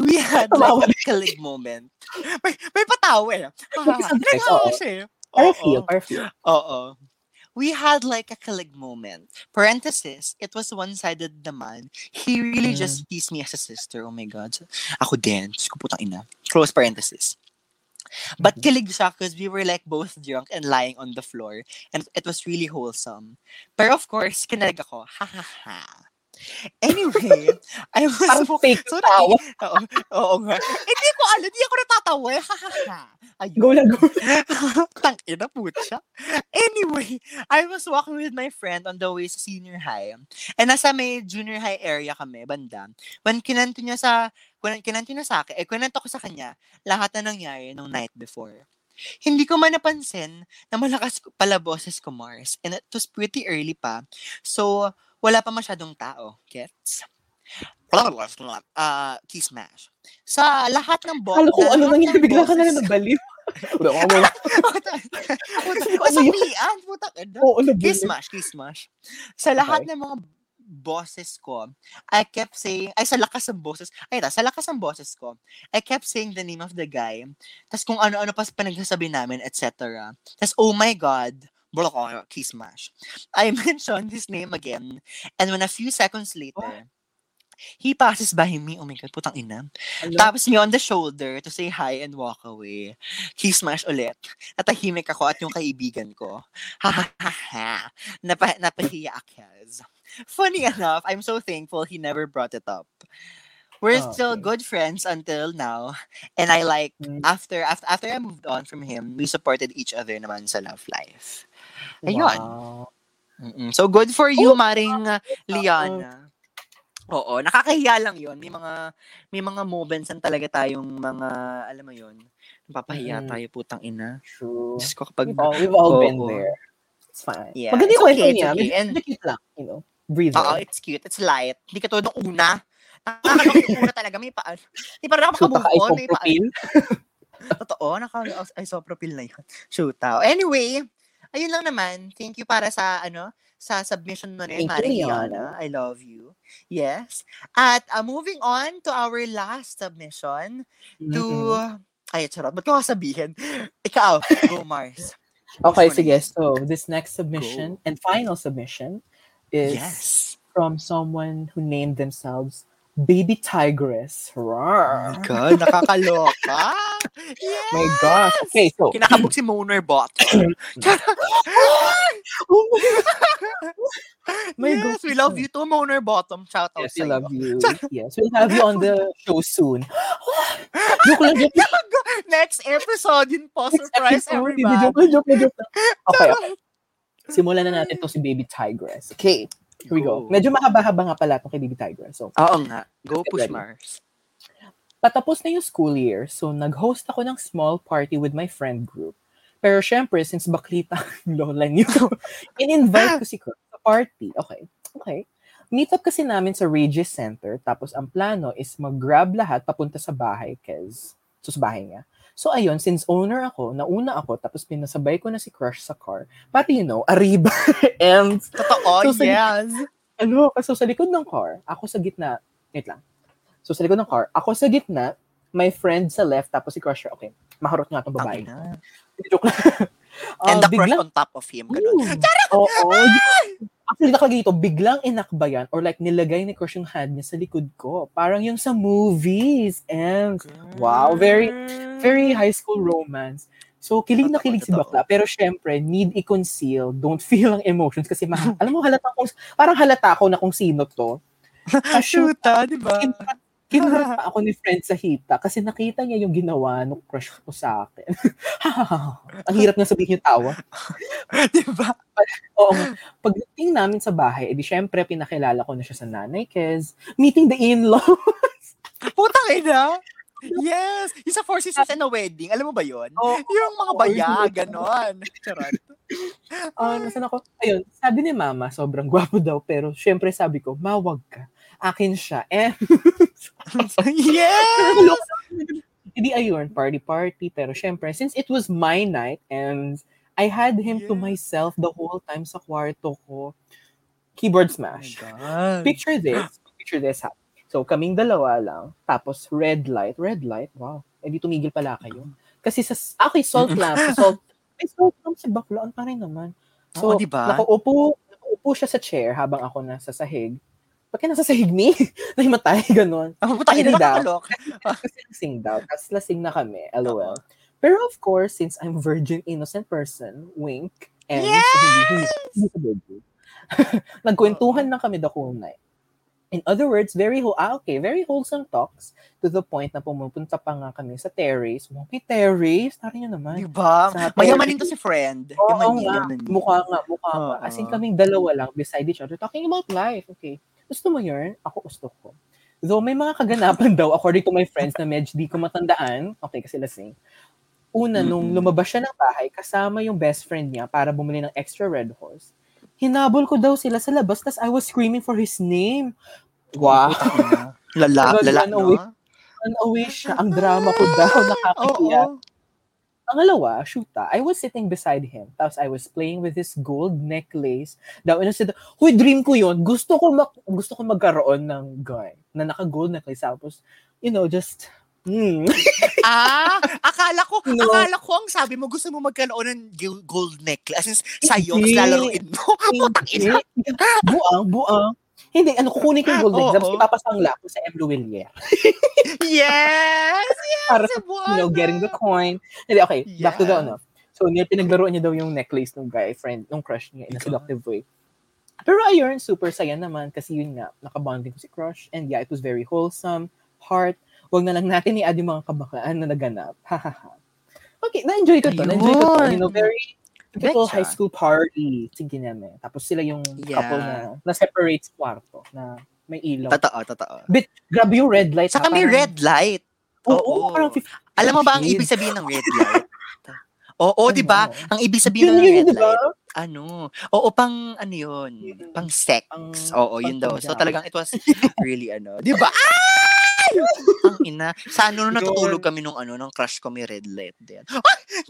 We had like a kilig moment. May, may patawa eh. Nagawa siya eh. Or Oo. feel, or feel. We had like a kilig moment. Parenthesis, it was one-sided naman. He really Mm. just sees me as a sister. Oh my God. Ako din. Diyos ko putang ina. Close parenthesis. But Mhm. kilig siya because we were like both drunk and lying on the floor. And it was really wholesome. Pero of course, kinalig ako. Ha ha ha. Anyway, I was Parang fake so tawa. Oo, oo nga. Hindi ko alam, hindi ako natatawa. Ha ha ha. Ayun. Go lang, go. Tang ina putya. Anyway, I was walking with my friend on the way sa senior high. And nasa may junior high area kami, banda. When kinanto niya sa, kinanto niya sa akin, eh, kinanto ko sa kanya, lahat na nangyari nung night before. Hindi ko man napansin na malakas pala boses ko, Mars. And it was pretty early pa. So, wala pa masyadong tao. Gets? uh, key smash. Sa lahat ng bo- Kala ko sa ano lahat nangyari, ng bigla ka na lang nabaliw. Wala ko mo. Kasabihan, putak. Oo, Kiss smash, kiss smash. Sa lahat ng mga boses ko, I kept saying, ay sa lakas ng boses, ay ta, sa lakas ng boses ko, I kept saying the name of the guy, tas kung ano-ano pa pinagsasabi namin, etc. Tas, oh my God, bro ko, kiss smash. I mentioned his name again, and when a few seconds later, he passes by me, oh my God, putang ina. Ano? Tapos me on the shoulder to say hi and walk away. He smash ulit. Natahimik ako at yung kaibigan ko. Ha ha ha ha. Napa, napahiya. Funny enough, I'm so thankful he never brought it up. We're still Okay. good friends until now. And I like, Mm. after, after, after I moved on from him, we supported each other naman sa love life. Ayun. Wow. Mm-mm. So good for you, Oh, Maring uh, Liana. Oo, nakakahiya lang 'yon. May mga may mga moments na talaga tayong mga alam mo 'yon. Napapahiya Mm. tayo putang ina. True. Diyos ko kapag We've all, we've all been Oo. there. It's fine. Yeah, Maganda it's yung kwento niya. okay. And- cute lang, you know. Breathe. Oo, it's cute. It's light. Hindi ka tulad ng una. Nakakaloka yung una talaga. May paan. Hindi pa rin ako Shoot ka makamove on. May paan. Totoo, naka isopropyl na yun. Shoot out. Anyway, ayun lang naman. Thank you para sa ano sa submission mo rin, Liana. Liana. I love you. Yes. At uh, moving on to our last submission to... Mm-mm. Ay, charot. Ba't ko sabihin? Ikaw, go Mars. Okay, sige. So, this next submission and final submission is Yes. from someone who named themselves Baby Tigress. Oh Rawr. my God, nakakaloka. Yes! My gosh. Okay, so, Kinakabog si Moner Bot. oh my My yes, God. we love you too, Moner Bottom. Shout out Yes, we love you. Yes, we'll have you on the show soon. joke lang, joke lang. Next episode, yun po. Next Surprise, episode, everybody. Joke lang, joke lang, joke lang. Okay, okay. Simulan na natin to si Baby Tigress. Okay, here we go. Medyo mahaba-haba nga pala itong kay Baby Tigress. So, Oo nga. Go push ready. Mars. patapos na yung school year, so nag-host ako ng small party with my friend group. Pero syempre, since baklita ang lola niyo, in-invite ko si Kurt sa party. Okay, okay. Meet up kasi namin sa Regis Center, tapos ang plano is mag-grab lahat papunta sa bahay, cause, so sa bahay niya. So ayun, since owner ako, nauna ako, tapos pinasabay ko na si Crush sa car. Pati, you know, Arriba and Totoo, So, sa- yes. ano, so sa likod ng car, ako sa gitna, wait lang. So sa likod ng car, ako sa gitna, my friend sa left, tapos si Crusher, okay, maharot nga itong babae. Joke lang. And Ah, the crush on top of him. Ganun. Oo. Actually, nakalagay ito, biglang inakbayan or like nilagay ni Crush yung hand niya sa likod ko. Parang yung sa movies. And Wow, very- very high school romance. So, kilig na kilig si bakla. Pero syempre, need i-conceal. Don't feel ang emotions. Kasi ma- alam mo, halata kung, parang halata ako na kung sino to. Shoot, Shoota, di ba? Kinurot pa ako ni friend sa hita kasi nakita niya yung ginawa ng crush ko sa akin. Ang hirap nga sabihin yung tawa. di ba? Oo. Pagdating namin sa bahay, edi syempre pinakilala ko na siya sa nanay cause meeting the in-law. Putang ina. Yes! Yung sa Four Seasons and a Wedding. Alam mo ba yun? Oo. Yung mga baya, yun. ganon. Charot. Ah, nasan ako? Ayun, sabi ni mama, sobrang gwapo daw, pero syempre sabi ko, mawag ka. Akin siya. Eh, yes! hindi ayun, party-party. Pero syempre, since it was my night and I had him to Yeah. myself the whole time sa kwarto ko, keyboard smash. Picture this. Picture this. Ha. So, kaming dalawa lang. Tapos, red light. Red light? Wow. Eh, di tumigil pala kayo. Kasi sa, okay, salt lamp. Sa salt, may salt lamp sa baklaan pa rin naman. So, Oo, di ba? nakaupo, nakaupo siya sa chair habang ako nasa sahig. Ba't ka nasa sahig me? Nahimatay, ganun. Ang putang ina, Ayun daw. Kasi lasing daw. Tapos lasing na kami. LOL. Pero of course, since I'm virgin innocent person, wink, and Yes! so hindi, hindi. Nagkwentuhan lang kami the whole night. In other words, very whole, ah, okay, very wholesome talks to the point na pumupunta pa nga kami sa terrace. May terrace, tari nyo naman. Di ba? Sa Mayamanin to si friend. Oo Yamanin, nga, mukha nga, mukha nga. As in kaming dalawa lang beside each other talking about life. Okay, gusto mo yun? Ako gusto ko. Though may mga kaganapan daw, according to my friends na medyo di ko matandaan, okay, kasi lasing. Una, nung Mm-mm. lumabas siya ng bahay, kasama yung best friend niya para bumili ng extra red horse. Hinabol ko daw sila sa labas, tas I was screaming for his name. Wow. Lala, lala, away, no? away siya. Ang drama ko daw, nakakikiyak. Oo. Pangalawa, shoota, I was sitting beside him. Tapos I was playing with his gold necklace. Daw, and I said, huy, dream ko yun. Gusto ko, mak- gusto ko magkaroon ng guy na naka-gold necklace. Tapos, you know, just, hmm. Ah, akala ko, No. akala ko ang sabi mo, gusto mo magkaroon ng gold necklace. As in, sa'yo, Hindi. tapos lalaroin mo. Buang, buang. Hindi, ano, kukunin ko yung gold necklace. Tapos Oo. ipapasangla ko sa M. Louvillier. Yes! Para Si sa, you know, getting the coin. Hindi, okay, back to the, Yeah. ano. So, niya, pinaglaruan niya daw yung necklace ng guy friend, ng crush niya in a seductive way. Pero ayun, super saya naman kasi yun nga, nakabonding ko si crush. And yeah, it was very wholesome, heart. Wag na lang natin i-add yung mga kabaklaan na naganap. Hahaha. okay, na-enjoy ko to. Na-enjoy ko to. You know, very typical Betcha. high school party. Sige namin. Tapos sila yung Yeah. couple na na-separate kwarto na may ilaw. Totoo, totoo. But grabe yung red light. Saka ha, may parang- red light. Oo, Oo. parang 50 Alam mo ba ang ibig sabihin ng red light? Oo, di ba? Ano? Ang ibig sabihin Yun ng red di ba? light. Ano? Oo, pang ano yun? Mm. Pang sex. Pang- Oo, yun daw. pang So talagang it was really ano. Di ba? Ay! Ang ina. Sa ano nung natutulog kami nung ano, nung crush ko may red light din.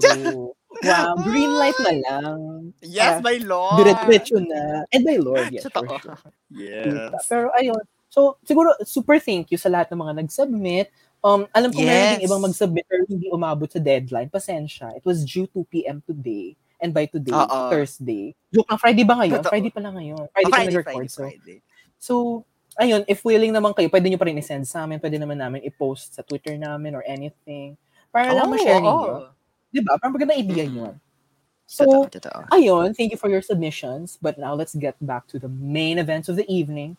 True. Wow, green light na lang. Yes, Ah, my lord. Diretso na. And my lord, yes, Totoo. sure. Yes. Pero ayun. So, siguro, super thank you sa lahat ng mga nag-submit. Um, alam ko meron Yes. ding ibang mag-submit pero hindi umabot sa deadline. Pasensya. It was due 2 p.m. today. And by today, Oo. Thursday. Joke lang, Friday ba ngayon? Totoo. Friday pala ngayon. Oh, Friday, pa Friday, nag-record. Friday, So, Friday. so, ayun, if willing naman kayo, pwede nyo pa rin i-send sa amin. Pwede naman namin i-post sa Twitter namin or anything. Para lang Oo, ma-share oo. ninyo. Di ba? Parang maganda idea Mm. yun. Totoo, So, totoo. ayun, thank you for your submissions. But now let's get back to the main events of the evening.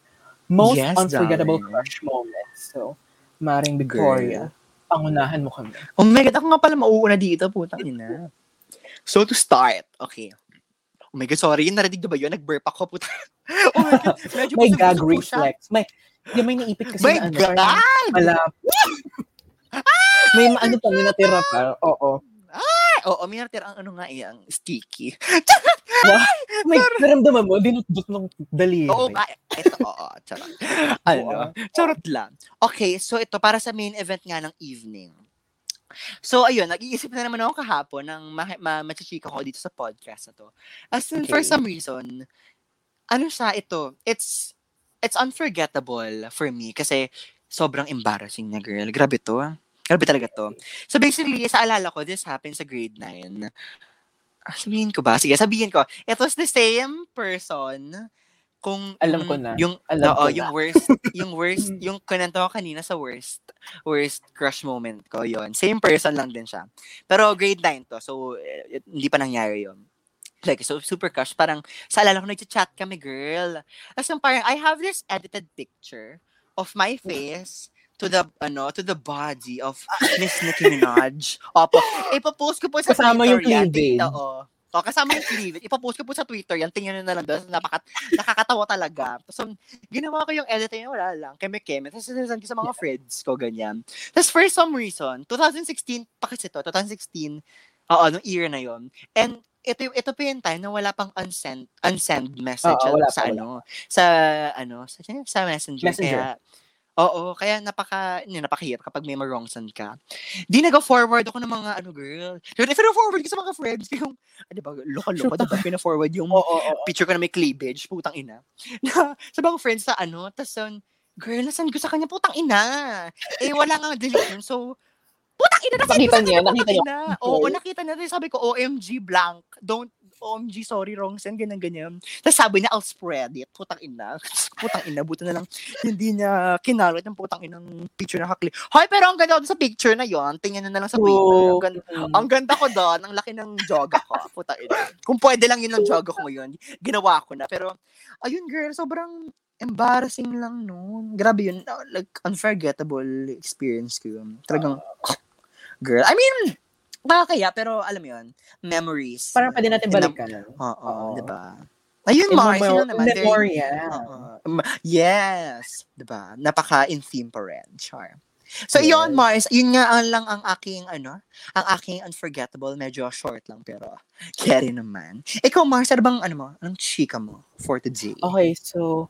Most Yes, unforgettable darling. crush moments. So, Maring Victoria, pangunahan mo kami. Oh my God, ako nga pala mauuna dito, putang ina. So to start, okay. Oh my God, sorry, narinig na ba yun? Nag-burp ako, puta. oh my God, medyo May gag reflex. May, yung may naipit kasi My na ano. God! parang Malap. may ma- ano pa, may natira pa. Oo. Ay, oo, may natira ang ano nga eh, ang sticky. May naramdaman mo, dinutdut ng daliri. Oo nga, ito, oo, charot. ano, charot lang. Okay, so ito, para sa main event nga ng evening. So, ayun, nag-iisip na naman ako kahapon ng ma- ma- machachika ko dito sa podcast na to. As in, for Okay. some reason, ano siya, ito, it's, it's unforgettable for me kasi sobrang embarrassing na girl. Grabe to. ah. Grabe talaga to. So basically, sa alala ko, this happened sa grade 9. Ah, Sabihin ko ba? Sige, sabihin ko. It was the same person kung Alam ko yung- na. Yung Alam oo, ko yung na. worst, yung worst, yung kunento ko kanina sa worst, worst crush moment ko, yon Same person lang din siya. Pero grade 9 to, so eh, hindi pa nangyari yon Like, so super crush. Parang, sa alala ko, nag-chat kami, girl. Tapos yung parang, I have this edited picture of my face to the, ano, to the body of Miss Nicki Minaj. Opo. Ipopost ko po sa Kasama yung cleavage. Tingnan- Oo. O, kasama yung cleavage. Ipopost ko po sa Twitter yan. Tingnan nyo na lang doon. Napakat nakakatawa talaga. Tapos, um, ginawa ko yung edit niya, wala lang. Keme-keme. Tapos, sinasend ko sa mga friends ko, ganyan. Tapos, for some reason, 2016, pa kasi to, 2016, oo, nung year na yon And, ito, yung- ito pa yung time na wala pang unsend, unsend message Oo, wala sa pa, wala ano, sa, ano, sa, sa messenger. Messenger. Kaya, Oo, kaya napaka, yun, napakahirap kapag may ma-wrong send ka. Di nag-forward ako ng mga, ano, girl. Pero forward ko sa mga friends ko yung, di ba, loka-loka, di ba, pina-forward yung Oo, oo, oo. picture ko na may cleavage, putang ina. Na, sa mga friends sa ano, tas yun, girl, nasan ko sa kanya, putang ina. Eh, wala nga delete yun, so, putang ina, nasan ko Nakita sa niya, kanya, putang nakita niya. ina. Oo, nakita niya, Tapos sabi ko, OMG, blank, don't, OMG, sorry, wrong send, ganyan, ganyan. Tapos sabi niya, I'll spread it, putang ina. putang ina, buto na lang, hindi niya kinalot yung putang inang picture na kakli. Hoy, pero ang ganda ko sa picture na yon tingnan na lang sa Twitter. Ang ganda, Mm. ang ganda ko doon, ang laki ng joga ko. Puta ina. Kung pwede lang yun ang joga ko ngayon, ginawa ko na. Pero, ayun girl, sobrang embarrassing lang noon. Grabe yun. Like, unforgettable experience ko yun. Talagang, girl. I mean, nakakaya, pero alam mo yun, memories. Parang pwede natin balikan. Oo, Oo. di ba? Ayun, Mars, yun naman. Oo. Um, yes. Diba? Napaka-in theme pa rin. Char. So, Yes. yun, Mars. Yun nga ang lang ang aking, ano, ang aking unforgettable. Medyo short lang, pero carry naman. Ikaw, Mars, ano bang, ano mo, anong chika mo for today? Okay, so,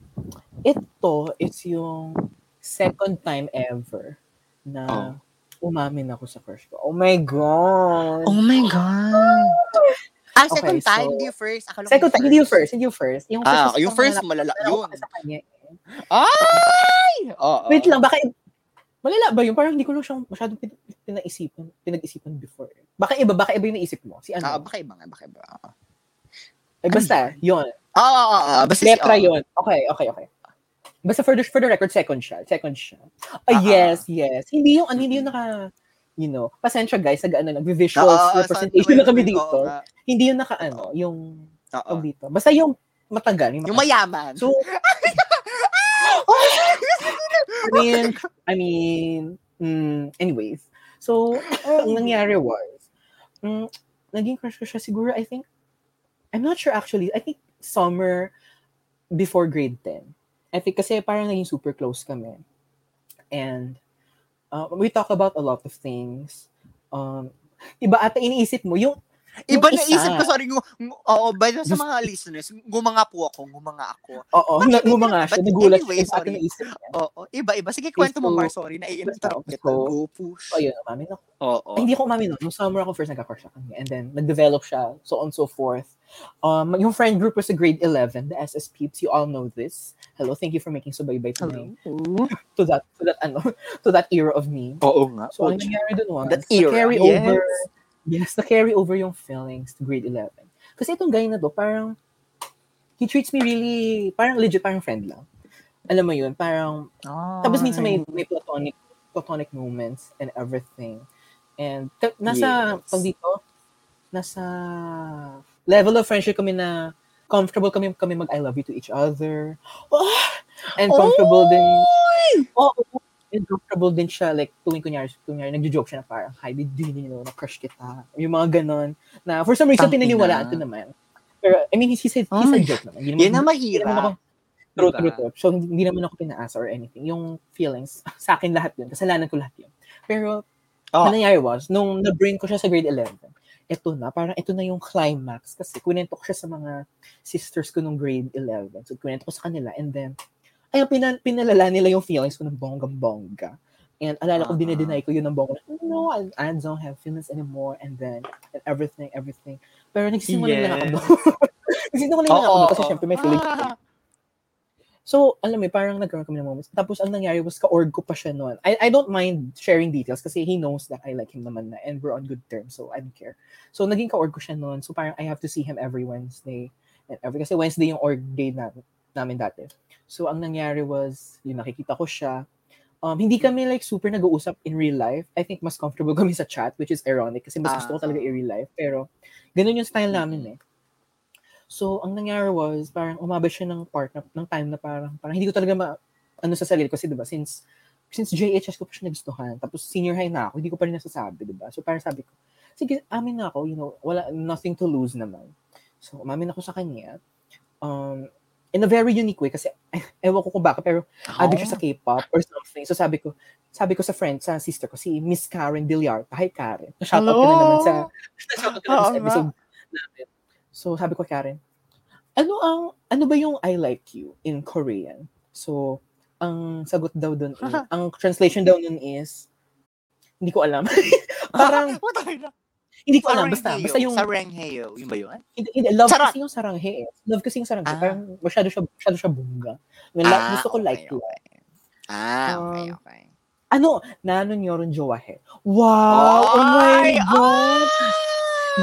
ito is yung second time ever na umamin ako sa crush ko. Oh my God! Oh my God! Ah, Okay, second time, so- hindi yung first. Akala Second time, hindi yung first, hindi yung first. Yung Ah, first, yung first, malala yun. sa kanya. eh. Ay! Oo. Wait lang, baka, malala ba yun? Parang hindi ko lang siyang masyadong pin- pinaisipan, pinag-isipan before. Baka iba, baka iba yung naisip mo. Si Ah, ano? baka iba nga, baka iba. Eh, basta, yun. oo, oo. oo. Basta si- Letra oo. yun. Okay, okay, okay. Basta for the, for the record, second siya. Second siya. Ah, Ah, yes, yes. Hindi yung, ano, hindi yung naka, you know, pasensya guys, nag, ano, nag-visual Oo, oo, representation na kami dito. nga. Hindi yung naka, ano, yung, tawag dito. Basta yung matagal. Yung, Yung mayaman. So, I mean, I mean, mm, anyways. So, ang nangyari was, mm, naging crush ko siya siguro, I think, I'm not sure actually, I think summer before grade 10. I think kasi parang naging super close kami. And uh, we talk about a lot of things. Um, iba ata iniisip mo, yung Iba na isip ko, sorry, ngu- oo, ba sa mga listeners, gumanga po ako, gumanga ako. Oo, anyway, mga siya, but nagulat anyway, siya sa sorry. naisip niya. Oo, iba-iba. Sige, kwento mo, Mar, sorry, nai-interrupt kita. Go push. So, ayun, umamin ako. Oo. Ay, hindi ako umamin nun. Nung summer ako first nagka-crush sa kanya. And then, nag-develop siya, so on so forth. Um, yung friend group was a grade 11, the SS Peeps. You all know this. Hello, thank you for making subaybay to me. To that, to that, ano, to that era of me. Oo nga. So, ang nangyari dun was, That era, carry yes. over, yes, na carry over yung feelings to grade 11. Kasi itong guy na to, parang, he treats me really, parang legit, parang friend lang. Alam mo yun, parang, tapos minsan may, may platonic, platonic moments and everything. And ka- nasa, Yes. pag dito, nasa level of friendship kami na comfortable kami kami mag I love you to each other. Ah! and comfortable din. Oo. And comfortable din siya like tuwing kunyari, kunyari nagjo-joke siya na parang hi, did you know, na crush kita. Yung mga ganon. Na for some reason Tangina. pinaniwalaan ko naman. Pero I mean he, he said he Ay. said joke naman. Hindi Yan na naman ako, mahirap. True, Diba? true, true. So, hindi, naman ako pinaasa or anything. Yung feelings, sa akin lahat yun. Kasalanan ko lahat yun. Pero, Oh. nangyari was, nung na-bring ko siya sa grade 11, eto na, parang ito na yung climax. Kasi kunento ko siya sa mga sisters ko nung grade 11. So, kunento ko sa kanila. And then, ayun, pina, pinalala nila yung feelings ko ng bonggang-bongga. And alala ko, Ah. dinedeny ko yun ng bongga. No, I, I don't have feelings anymore. And then, and everything, everything. Pero ako Yes. doon. nagsisimula lang ako doon kasi syempre may feelings. Ah. So, alam mo, parang nagkaroon kami ng moments. Tapos, ang nangyari was, ka-org ko pa siya noon. I, I don't mind sharing details kasi he knows that I like him naman na and we're on good terms, so I don't care. So, naging ka-org ko siya noon. So, parang I have to see him every Wednesday. And every, kasi Wednesday yung org day na, namin dati. So, ang nangyari was, yung nakikita ko siya. Um, hindi kami like super nag-uusap in real life. I think mas comfortable kami sa chat, which is ironic kasi mas gusto ko Ah. talaga in real life. Pero, ganun yung style namin eh. So, ang nangyari was, parang umabot siya ng part na, ng time na parang, parang hindi ko talaga ma, ano sa sarili ko. Kasi, di ba, since, since JHS ko pa siya nagustuhan, tapos senior high na ako, hindi ko pa rin nasasabi, di ba? So, parang sabi ko, sige, amin na ako, you know, wala, nothing to lose naman. So, umamin ako sa kanya. Um, in a very unique way, kasi, ewan ko kung baka, pero, adik siya sa K-pop or something. So, sabi ko, sabi ko sa friend, sa sister ko, si Miss Karen Villar. Hi, Karen. Shoutout ko na naman sa, shoutout ko na Oo sa episode namin. So, sabi ko, Karen, ano ang, ano ba yung I like you in Korean? So, ang sagot daw dun, is, ang translation daw nun is, hindi ko alam. Parang? Hindi ko alam. Basta, basta yung, Saranghayo. Yun ba yun? hindi, hindi, love Charot! kasi yung saranghe. eh. Love kasi yung saranghe. Ah. Parang, masyado siya, masyado siya bunga. Yung like, gusto ko okay, like okay. Ah, okay, Um, okay. Ano? Nanon yoron jowahe. Wow! Oh my Ay, God! ah!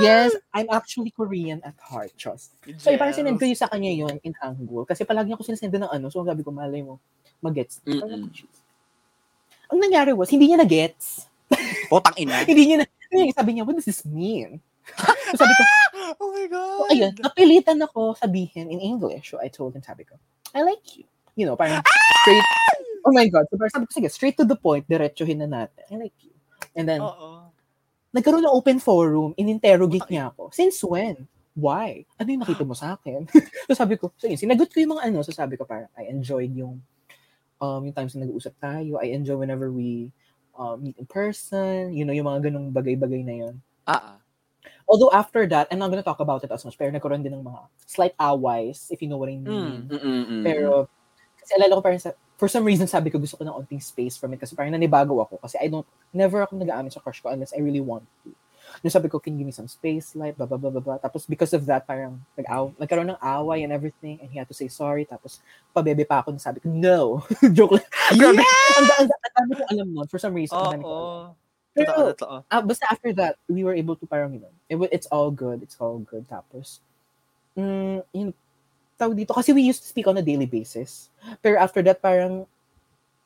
Yes, I'm actually Korean at heart, trust. So, Yes. parang sinend ko yung sa kanya yun in Hangul. Kasi palagi ako sinasend ng ano. So, sabi ko, malay mo, Mm-mm. "Jeez." Ang nangyari was, hindi niya na-gets. Putang ina. hindi niya na, hindi, sabi niya, what does this mean? so, sabi ko, oh my God. so, ayun, napilitan ako sabihin in English. So, I told him, sabi ko, I like you. You know, parang straight, oh my God. So, parang sabi ko, sige, straight to the point, diretsuhin na natin. I like you. And then, Oo. nagkaroon ng open forum, in-interrogate niya ako. Since when? Why? Ano yung nakita mo sa akin? so sabi ko, so yun, sinagot ko yung mga ano, so sabi ko parang, I enjoyed yung, um, yung times na nag-uusap tayo. I enjoy whenever we um, meet in person, you know, yung mga ganong bagay-bagay na yun. Ah, ah. Although after that, I'm not gonna talk about it as much, pero nagkaroon din ng mga slight aways, if you know what I mean. mm, mm, mm. Pero, kasi alala ko parang sa, for some reason, sabi ko gusto ko ng onting space from it kasi parang nanibago ako kasi I don't, never ako nag-aamin sa crush ko unless I really want to. Nung sabi ko, can you give me some space, like, blah, blah, blah, blah, blah. Tapos because of that, parang nag-aw, nagkaroon ng away and everything and he had to say sorry. Tapos pabebe pa ako sabi ko, no. Joke lang. Grabe. Ang ang- dami kong alam nun for some reason. Oo. ang dami alam. Totoo, Pero, totoo. ah, basta after that, we were able to parang, you know, it, it's all good. It's all good. Tapos, mm, yun, tawag dito, kasi we used to speak on a daily basis. Pero after that, parang,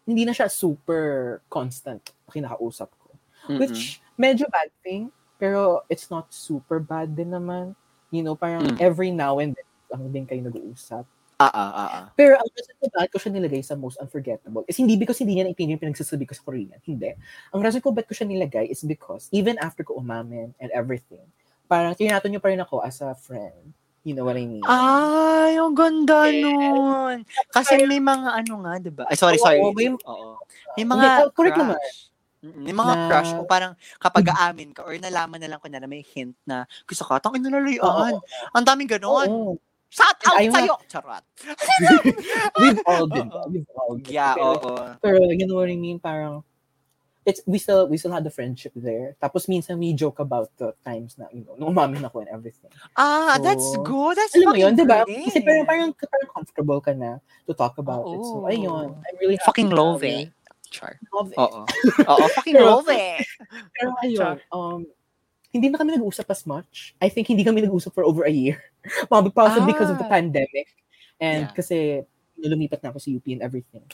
hindi na siya super constant na kinakausap ko. Mm-mm. Which, medyo bad thing, pero it's not super bad din naman. You know, parang Mm. every now and then, lang din kayo nag-uusap. Ah, ah, ah, ah. Pero ang reason ko bakit ko siya nilagay sa most unforgettable is hindi because hindi niya naintindihan yung pinagsasabi ko sa Korean. Hindi. Ang reason ko bakit ko siya nilagay is because even after ko umamin and everything, parang tinato niyo pa rin ako as a friend. You know what I mean? Ay, ang ganda Yes. nun. Kasi may mga ano nga, di ba? Ay, sorry, Oo, sorry. may- Oo. May Hindi, mga oh, correct naman. crush. May mga Na- Mm. crush o parang kapag aamin ka or nalaman na lang ko na na may hint na gusto ka, tangin na lalayaan. Ang daming ganon. Oo. Shout out Ayaw sa'yo! Charot. We've all been Oo. We've all been Yeah, Pero- oo. Pero you know what I mean? Parang, it's, we still, we still had the friendship there. Tapos minsan we joke about the times na, you know, nung umamin ako and everything. Ah, So, that's good. That's Alam mo fucking yun, di ba? Kasi parang, parang, parang comfortable ka na to talk about it. So, Oo. ayun. I'm really Fucking na- love eh. Char. Love it. Oo. Oo, fucking love eh. Pero ayun, um, hindi na kami nag-usap as much. I think hindi kami nag-usap for over a year. Probably possibly because of the Ah. pandemic. And Yeah. kasi lumipat na ako sa UP and everything.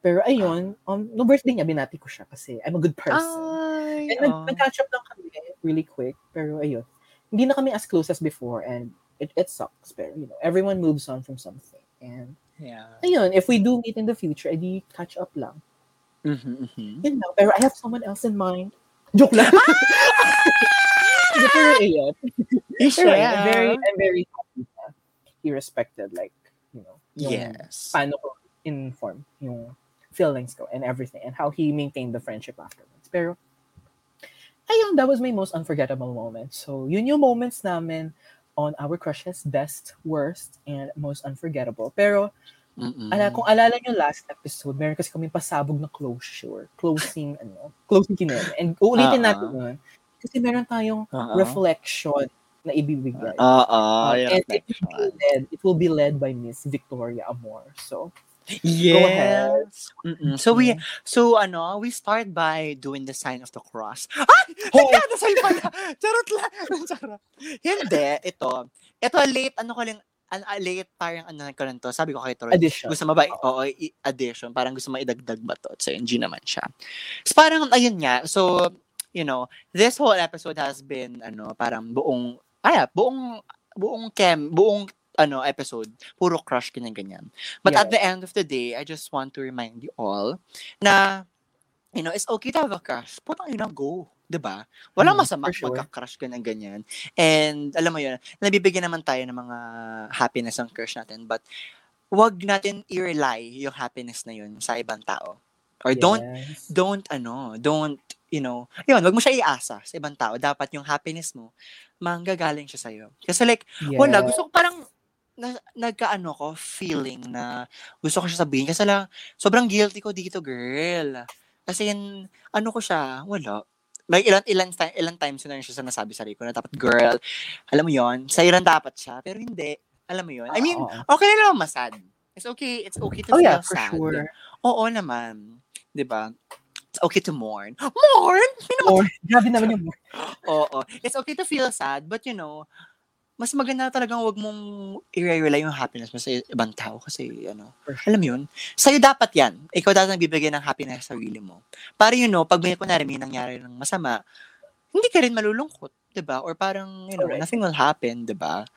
Pero ayun, um, no birthday niya, binati ko siya kasi I'm a good person. Ay, And oh. nag-catch up lang kami really quick. Pero ayun, hindi na kami as close as before and it, it sucks. Pero you know, everyone moves on from something. And Yeah. ayun, if we do meet in the future, edi catch up lang. Mhm, mhm. Yun lang. Pero I have someone else in mind. Joke lang. Hindi, pero ayun. Pero ayun, I'm very, I'm very happy na he respected like, you know, yung Yes. paano ko inform yung feelings ko and everything and how he maintained the friendship afterwards. Pero, ayun, that was my most unforgettable moment. So, yun yung moments namin on our crushes, best, worst, and most unforgettable. Pero, Mm-mm. ala, kung alala nyo last episode, meron kasi kami pasabog na closure, closing, ano, closing kineme. And uulitin Ah, natin yun. Kasi meron tayong Oo. reflection na ibibigay. Oo, Um, yung and it will, be led, it will be led by Miss Victoria Amor. So, Yes. Mm-mm. So we Mm. so ano, we start by doing the sign of the cross. Ay! Oh! Nasa'yo pala. Charot lang. Charot. Hindi, ito. Ito late, ano ko lang, an, ah, late parang ano ko lang to. Sabi ko kay Troy, addition. gusto mo ba, oo, i- addition, parang gusto mo idagdag ba to? So, hindi naman siya. So, parang, ayun nga, so, you know, this whole episode has been, ano, parang buong, ay, ah, buong, buong chem, buong, ano, episode, puro crush, ganyan-ganyan. But at Yeah. the end of the day, I just want to remind you all na, you know, it's okay to have a crush. Putang ina, go. 'Di ba? Walang Mm, masama sure. magka-crush ka ng ganyan. And alam mo yun, nabibigyan naman tayo ng mga happiness ng crush natin. But wag natin i-rely yung happiness na yun sa ibang tao. Or don't, Yes. don't, ano, don't, you know, yun, wag mo siya iasa sa ibang tao. Dapat yung happiness mo, manggagaling siya sa'yo. Kasi like, wala, Yeah. gusto ko parang, na, nagkaano ko, feeling na gusto ko siya sabihin. Kasi lang, sobrang guilty ko dito, girl. Kasi in, ano ko siya, wala. Like, ilan, ilan, ti- ilan times na siya nasabi sa ko na dapat, girl, alam mo yon sa ilan dapat siya, pero hindi. Alam mo yon I mean, okay na naman masad. It's okay, it's okay to oh feel yeah, for sad. sure. Oo naman. 'Di ba? It's okay to mourn. Mourn? Or, grabe naman yung Oo. It's okay to feel sad, but you know, mas maganda talagang wag mong i-rely yung happiness mo sa ibang tao kasi, ano, alam yun, sa'yo dapat yan. Ikaw dapat nagbibigay ng happiness sa sarili mo. Para you know, pag may kunwari may nangyari ng masama, hindi ka rin malulungkot, 'di ba? Or parang, you know, Correct. nothing will happen, 'di ba?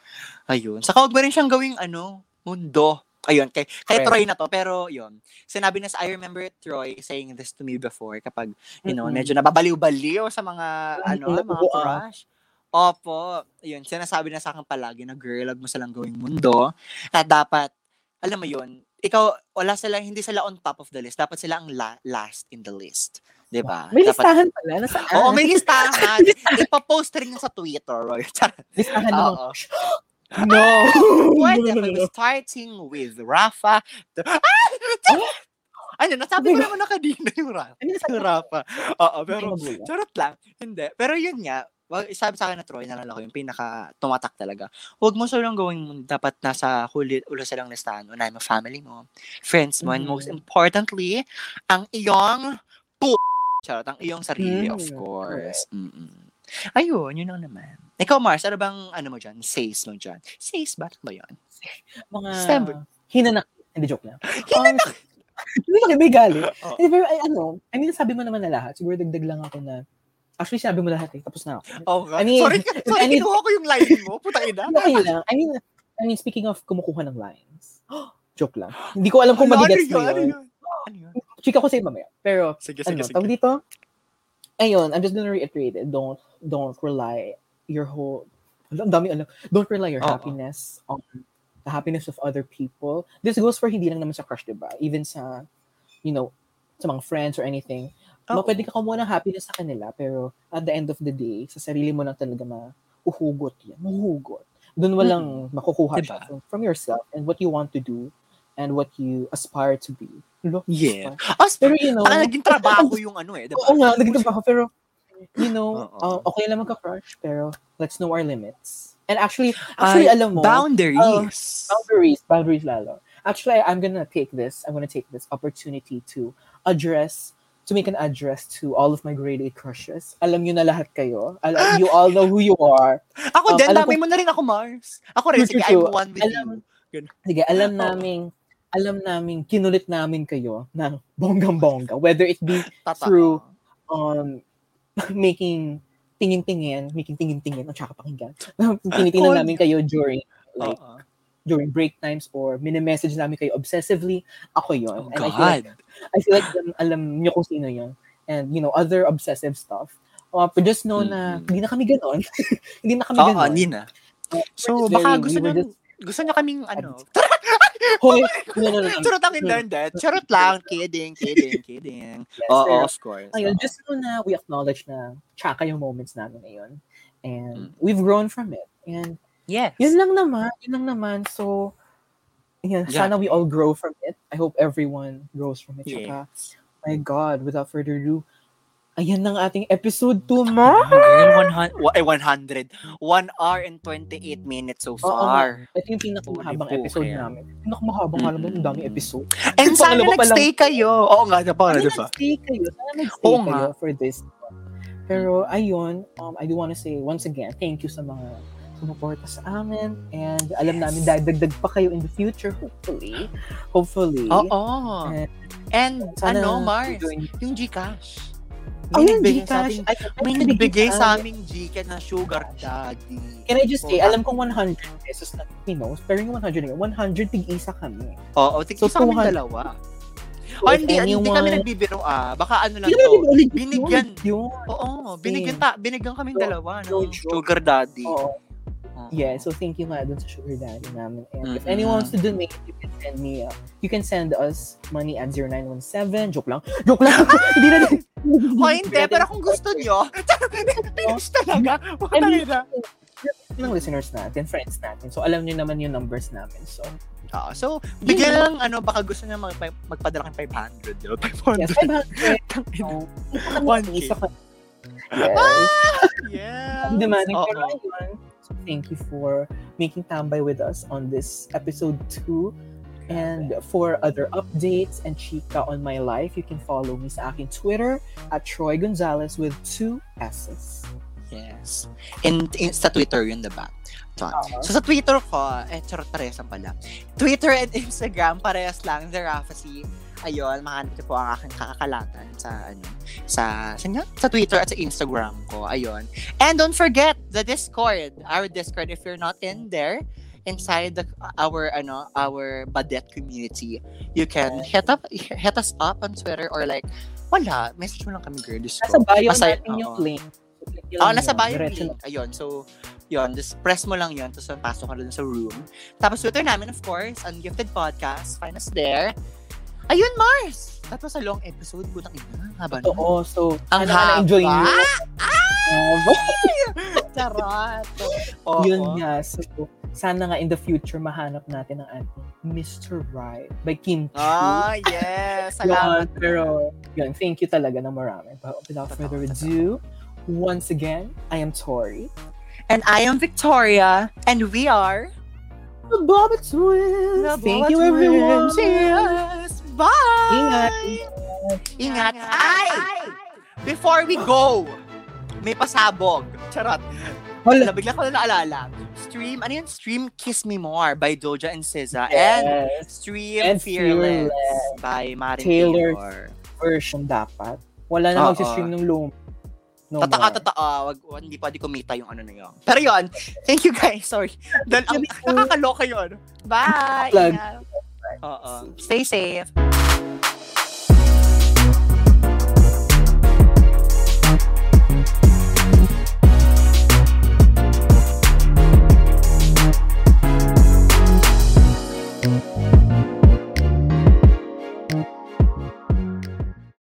Ayun. Saka wag mo rin siyang gawing, ano, mundo. Ayun, kay, kay Correct. Troy na to, pero yun. Sinabi na sa, I remember Troy saying this to me before kapag, you know, Mm-mm. medyo nababaliw-baliw sa mga, ano, mga nabubuan. crush. Opo, yun, sinasabi na sa akin palagi na girl, wag mo silang gawing mundo. At dapat, alam mo yun, ikaw, wala sila, hindi sila on top of the list. Dapat sila ang la- last in the list. 'Di ba? May Dapat, listahan pala. Nasaan? Oo, may listahan. Ipapost rin sa Twitter. Charot. listahan ng Oo. No! Pwede, okay, starting with Rafa. The- Ah! Ano, nasabi ko naman na kanina yung Rafa. Ano Yung? Rafa. Oo, pero, charot lang. Hindi. Pero yun nga, wag, sabi sa akin na Troy, nalala ko yung pinaka tumatak talaga. Huwag mo solang gawin dapat nasa huli, ulo silang listahan. Unahin mo family mo, friends mo, and Mhm. most importantly, ang iyong po Charot, ang iyong sarili, Mm, of course. Mm-mm. Ayun, yun lang naman. Ikaw, Mars, ano bang, ano mo dyan? Says mo dyan? Says ba? Ano ba yun? Mga December. hinanak. Hindi, joke lang. Hinanak. Hindi ka may galit. Oo. Eh, pero, ay, ano, I mean, sabi mo naman na lahat. Siguro dagdag lang ako na, actually, sabi mo lahat eh. Tapos na ako. Oh, God. I mean, sorry, sorry, I mean- kinuha ko yung line mo. Puta ina. Okay lang. I mean, I mean, speaking of kumukuha ng lines. joke lang. Hindi ko alam kung Ano, magigets ano mo Ano yun. yun? Ano yun? Chika ko sa'yo mamaya. Pero, Sige, sige, ano, sige. tawag dito, ayun, I'm just gonna reiterate it. Don't, don't rely your whole, alam, dami alam, don't rely your Oo. happiness on the happiness of other people. This goes for hindi lang naman sa crush, diba? Even sa, you know, sa mga friends or anything. Oo. Ma, pwede ka kumuha ng happiness sa kanila, pero at the end of the day, sa sarili mo lang talaga mahuhugot yan. Mahuhugot. Doon walang makukuha Diba? siya from, from yourself and what you want to do and what you aspire to be. Look, Yeah. As, Pero you know, Baka naging trabaho yung ano eh, di ba? Oo nga, naging trabaho. Pero, you know, uh, okay lang magka-crush, pero let's know our limits. And actually, actually, Ay, alam mo, Boundaries. boundaries, boundaries lalo. Actually, I'm gonna take this, I'm gonna take this opportunity to address, to make an address to all of my grade 8 crushes. Alam nyo na lahat kayo. Al- you all know who you are. Ako Um, din, alam dami ko- mo na rin ako, Mars. Ako rin, sige, I'm one with Alam- you. Sige, alam namin, alam namin, kinulit namin kayo ng bonggang-bongga. Whether it be Tata. through um making tingin-tingin, making tingin-tingin, at saka pakinggan. Tinitingnan namin kayo during like Oo. During break times or mini-message namin kayo obsessively. Ako yon. Oh, And I feel like, God. I feel like alam, alam niyo kung sino yon. And you know, other obsessive stuff. Uh, but just know na Mm-mm. hindi na kami ganon. hindi na kami Oo, ganon. hindi na. So, just baka very- gusto we nyo, just- gusto nyo kaming, ano, Hoy, no, no, no. no. charot ang hindi. Charot lang, kidding, kidding, kidding. Yes, Oo, pero- of course. Ayun, oo. just know na we acknowledge na tsaka yung moments namin ngayon. And Mm. we've grown from it. And Yes. Yun lang naman, yun lang naman. So, yun, Yeah. sana we all grow from it. I hope everyone grows from it. Yes. my God, without further ado, ayan ng ating episode 2, ma! Girl, 100, wa- eh, 100. 1 hour and 28 minutes so Oo far. nga. Ito yung pinakamahabang episode poke. namin. Pinakamahabang mm Mm-mm. ang daming episode. And sana nagstay kayo. Oo nga, na Sana para, di ba? nag-stay kayo. Sana nag-stay Oo kayo nga. for this. Pero, ayun, um, I do want to say once again, thank you sa mga sumuporta sa amin. And alam Yes. namin, dadagdag pa kayo in the future, hopefully. Hopefully. Oo. And And ano, Mars, doing- yung Gcash. Ay, yung nagbigay sa Gcash. ating- Ay, May ay, nagbigay sa aming Gcash na sugar daddy. Can I just say, alam kong 100 pesos na Pinos, pero yung 100 na yun, 100 tig-isa kami. Oo, tigil So, sa amin 200. dalawa. So, Oh, hindi, hindi anyone- kami nagbibiro ah. Baka ano lang Hindi to. Binigyan. Yun. Oo, binigyan, ta, binigyan kaming No, dalawa no ng joke. sugar daddy. Oo. Oo. Yeah, so thank you nga dun sa sugar daddy namin. And if Mm-mm. anyone wants to donate, you can send me, uh, you can send us money at 0917. Joke lang. Joke lang. Hindi na din. O hindi, pero kung gusto nyo, pinch talaga. Wala ng listeners natin, friends natin. So, alam niyo naman yung numbers namin. So, Oo, so, bigyan lang, ano, baka gusto nyo mag, magpadala kang 500. Di ba? 500. yes, 500. Tangina. So, 1K. isa ka. Yes. Yeah. demanding Oo. pero ayun. Thank you for making tambay with us on this episode 2. And for other updates and chika on my life, you can follow me sa aking Twitter at Troy Gonzalez with two S's. Yes. In, in, sa Twitter yun, diba? So, so sa Twitter ko, eh, charot parehas ang pala. Twitter and Instagram, parehas lang. The Rafacy. Ayun, mahanap niyo po ang aking kakakalatan sa, ano, sa, sa, sa Twitter at sa Instagram ko. Ayun. And don't forget, the Discord. Our Discord, if you're not in there, inside the, our, ano, our Badet community, you can hit up, hit us up on Twitter or like, wala, message mo lang kami, girl. Discord. Nasa bio Aside- natin yung link. Oh, nasa bio yung link. Ayun, so, yun, just press mo lang yun, tapos pasok ka doon sa room. Tapos Twitter namin, of course, Ungifted Podcast. Find us there. Ayun, Mars! That was a long episode. Butang ina. Haba na. Oo, so, Ang sana na-enjoy nyo. Uh, Charot. Oo. Yun nga. So, sana nga in the future mahanap natin ang ating Mr. Right by Kim Chu. Ah, yes. Salamat. Yun, pero, yun, thank you talaga na marami. But without further ado, once again, I am Tori. And I am Victoria. And we are... The Baba Twins! Thank you, everyone! Cheers! Bye! Ingat! Ingat! Ay! Before we go, may pasabog. Charot. Wala. Bigla ko na naalala. Stream, ano yun? Stream Kiss Me More by Doja and SZA. And Yes. Stream And Fearless, Fearless. by Marin Taylor. Taylor. Version dapat. Wala na mag-stream ng loom. No Tataka, more. tataka. Wag, wag, hindi pwede kumita yung ano na yun. Pero yun, thank you guys. Sorry. Dahil ang nakakaloka yun. Bye! Plug. Uh-uh. Stay safe.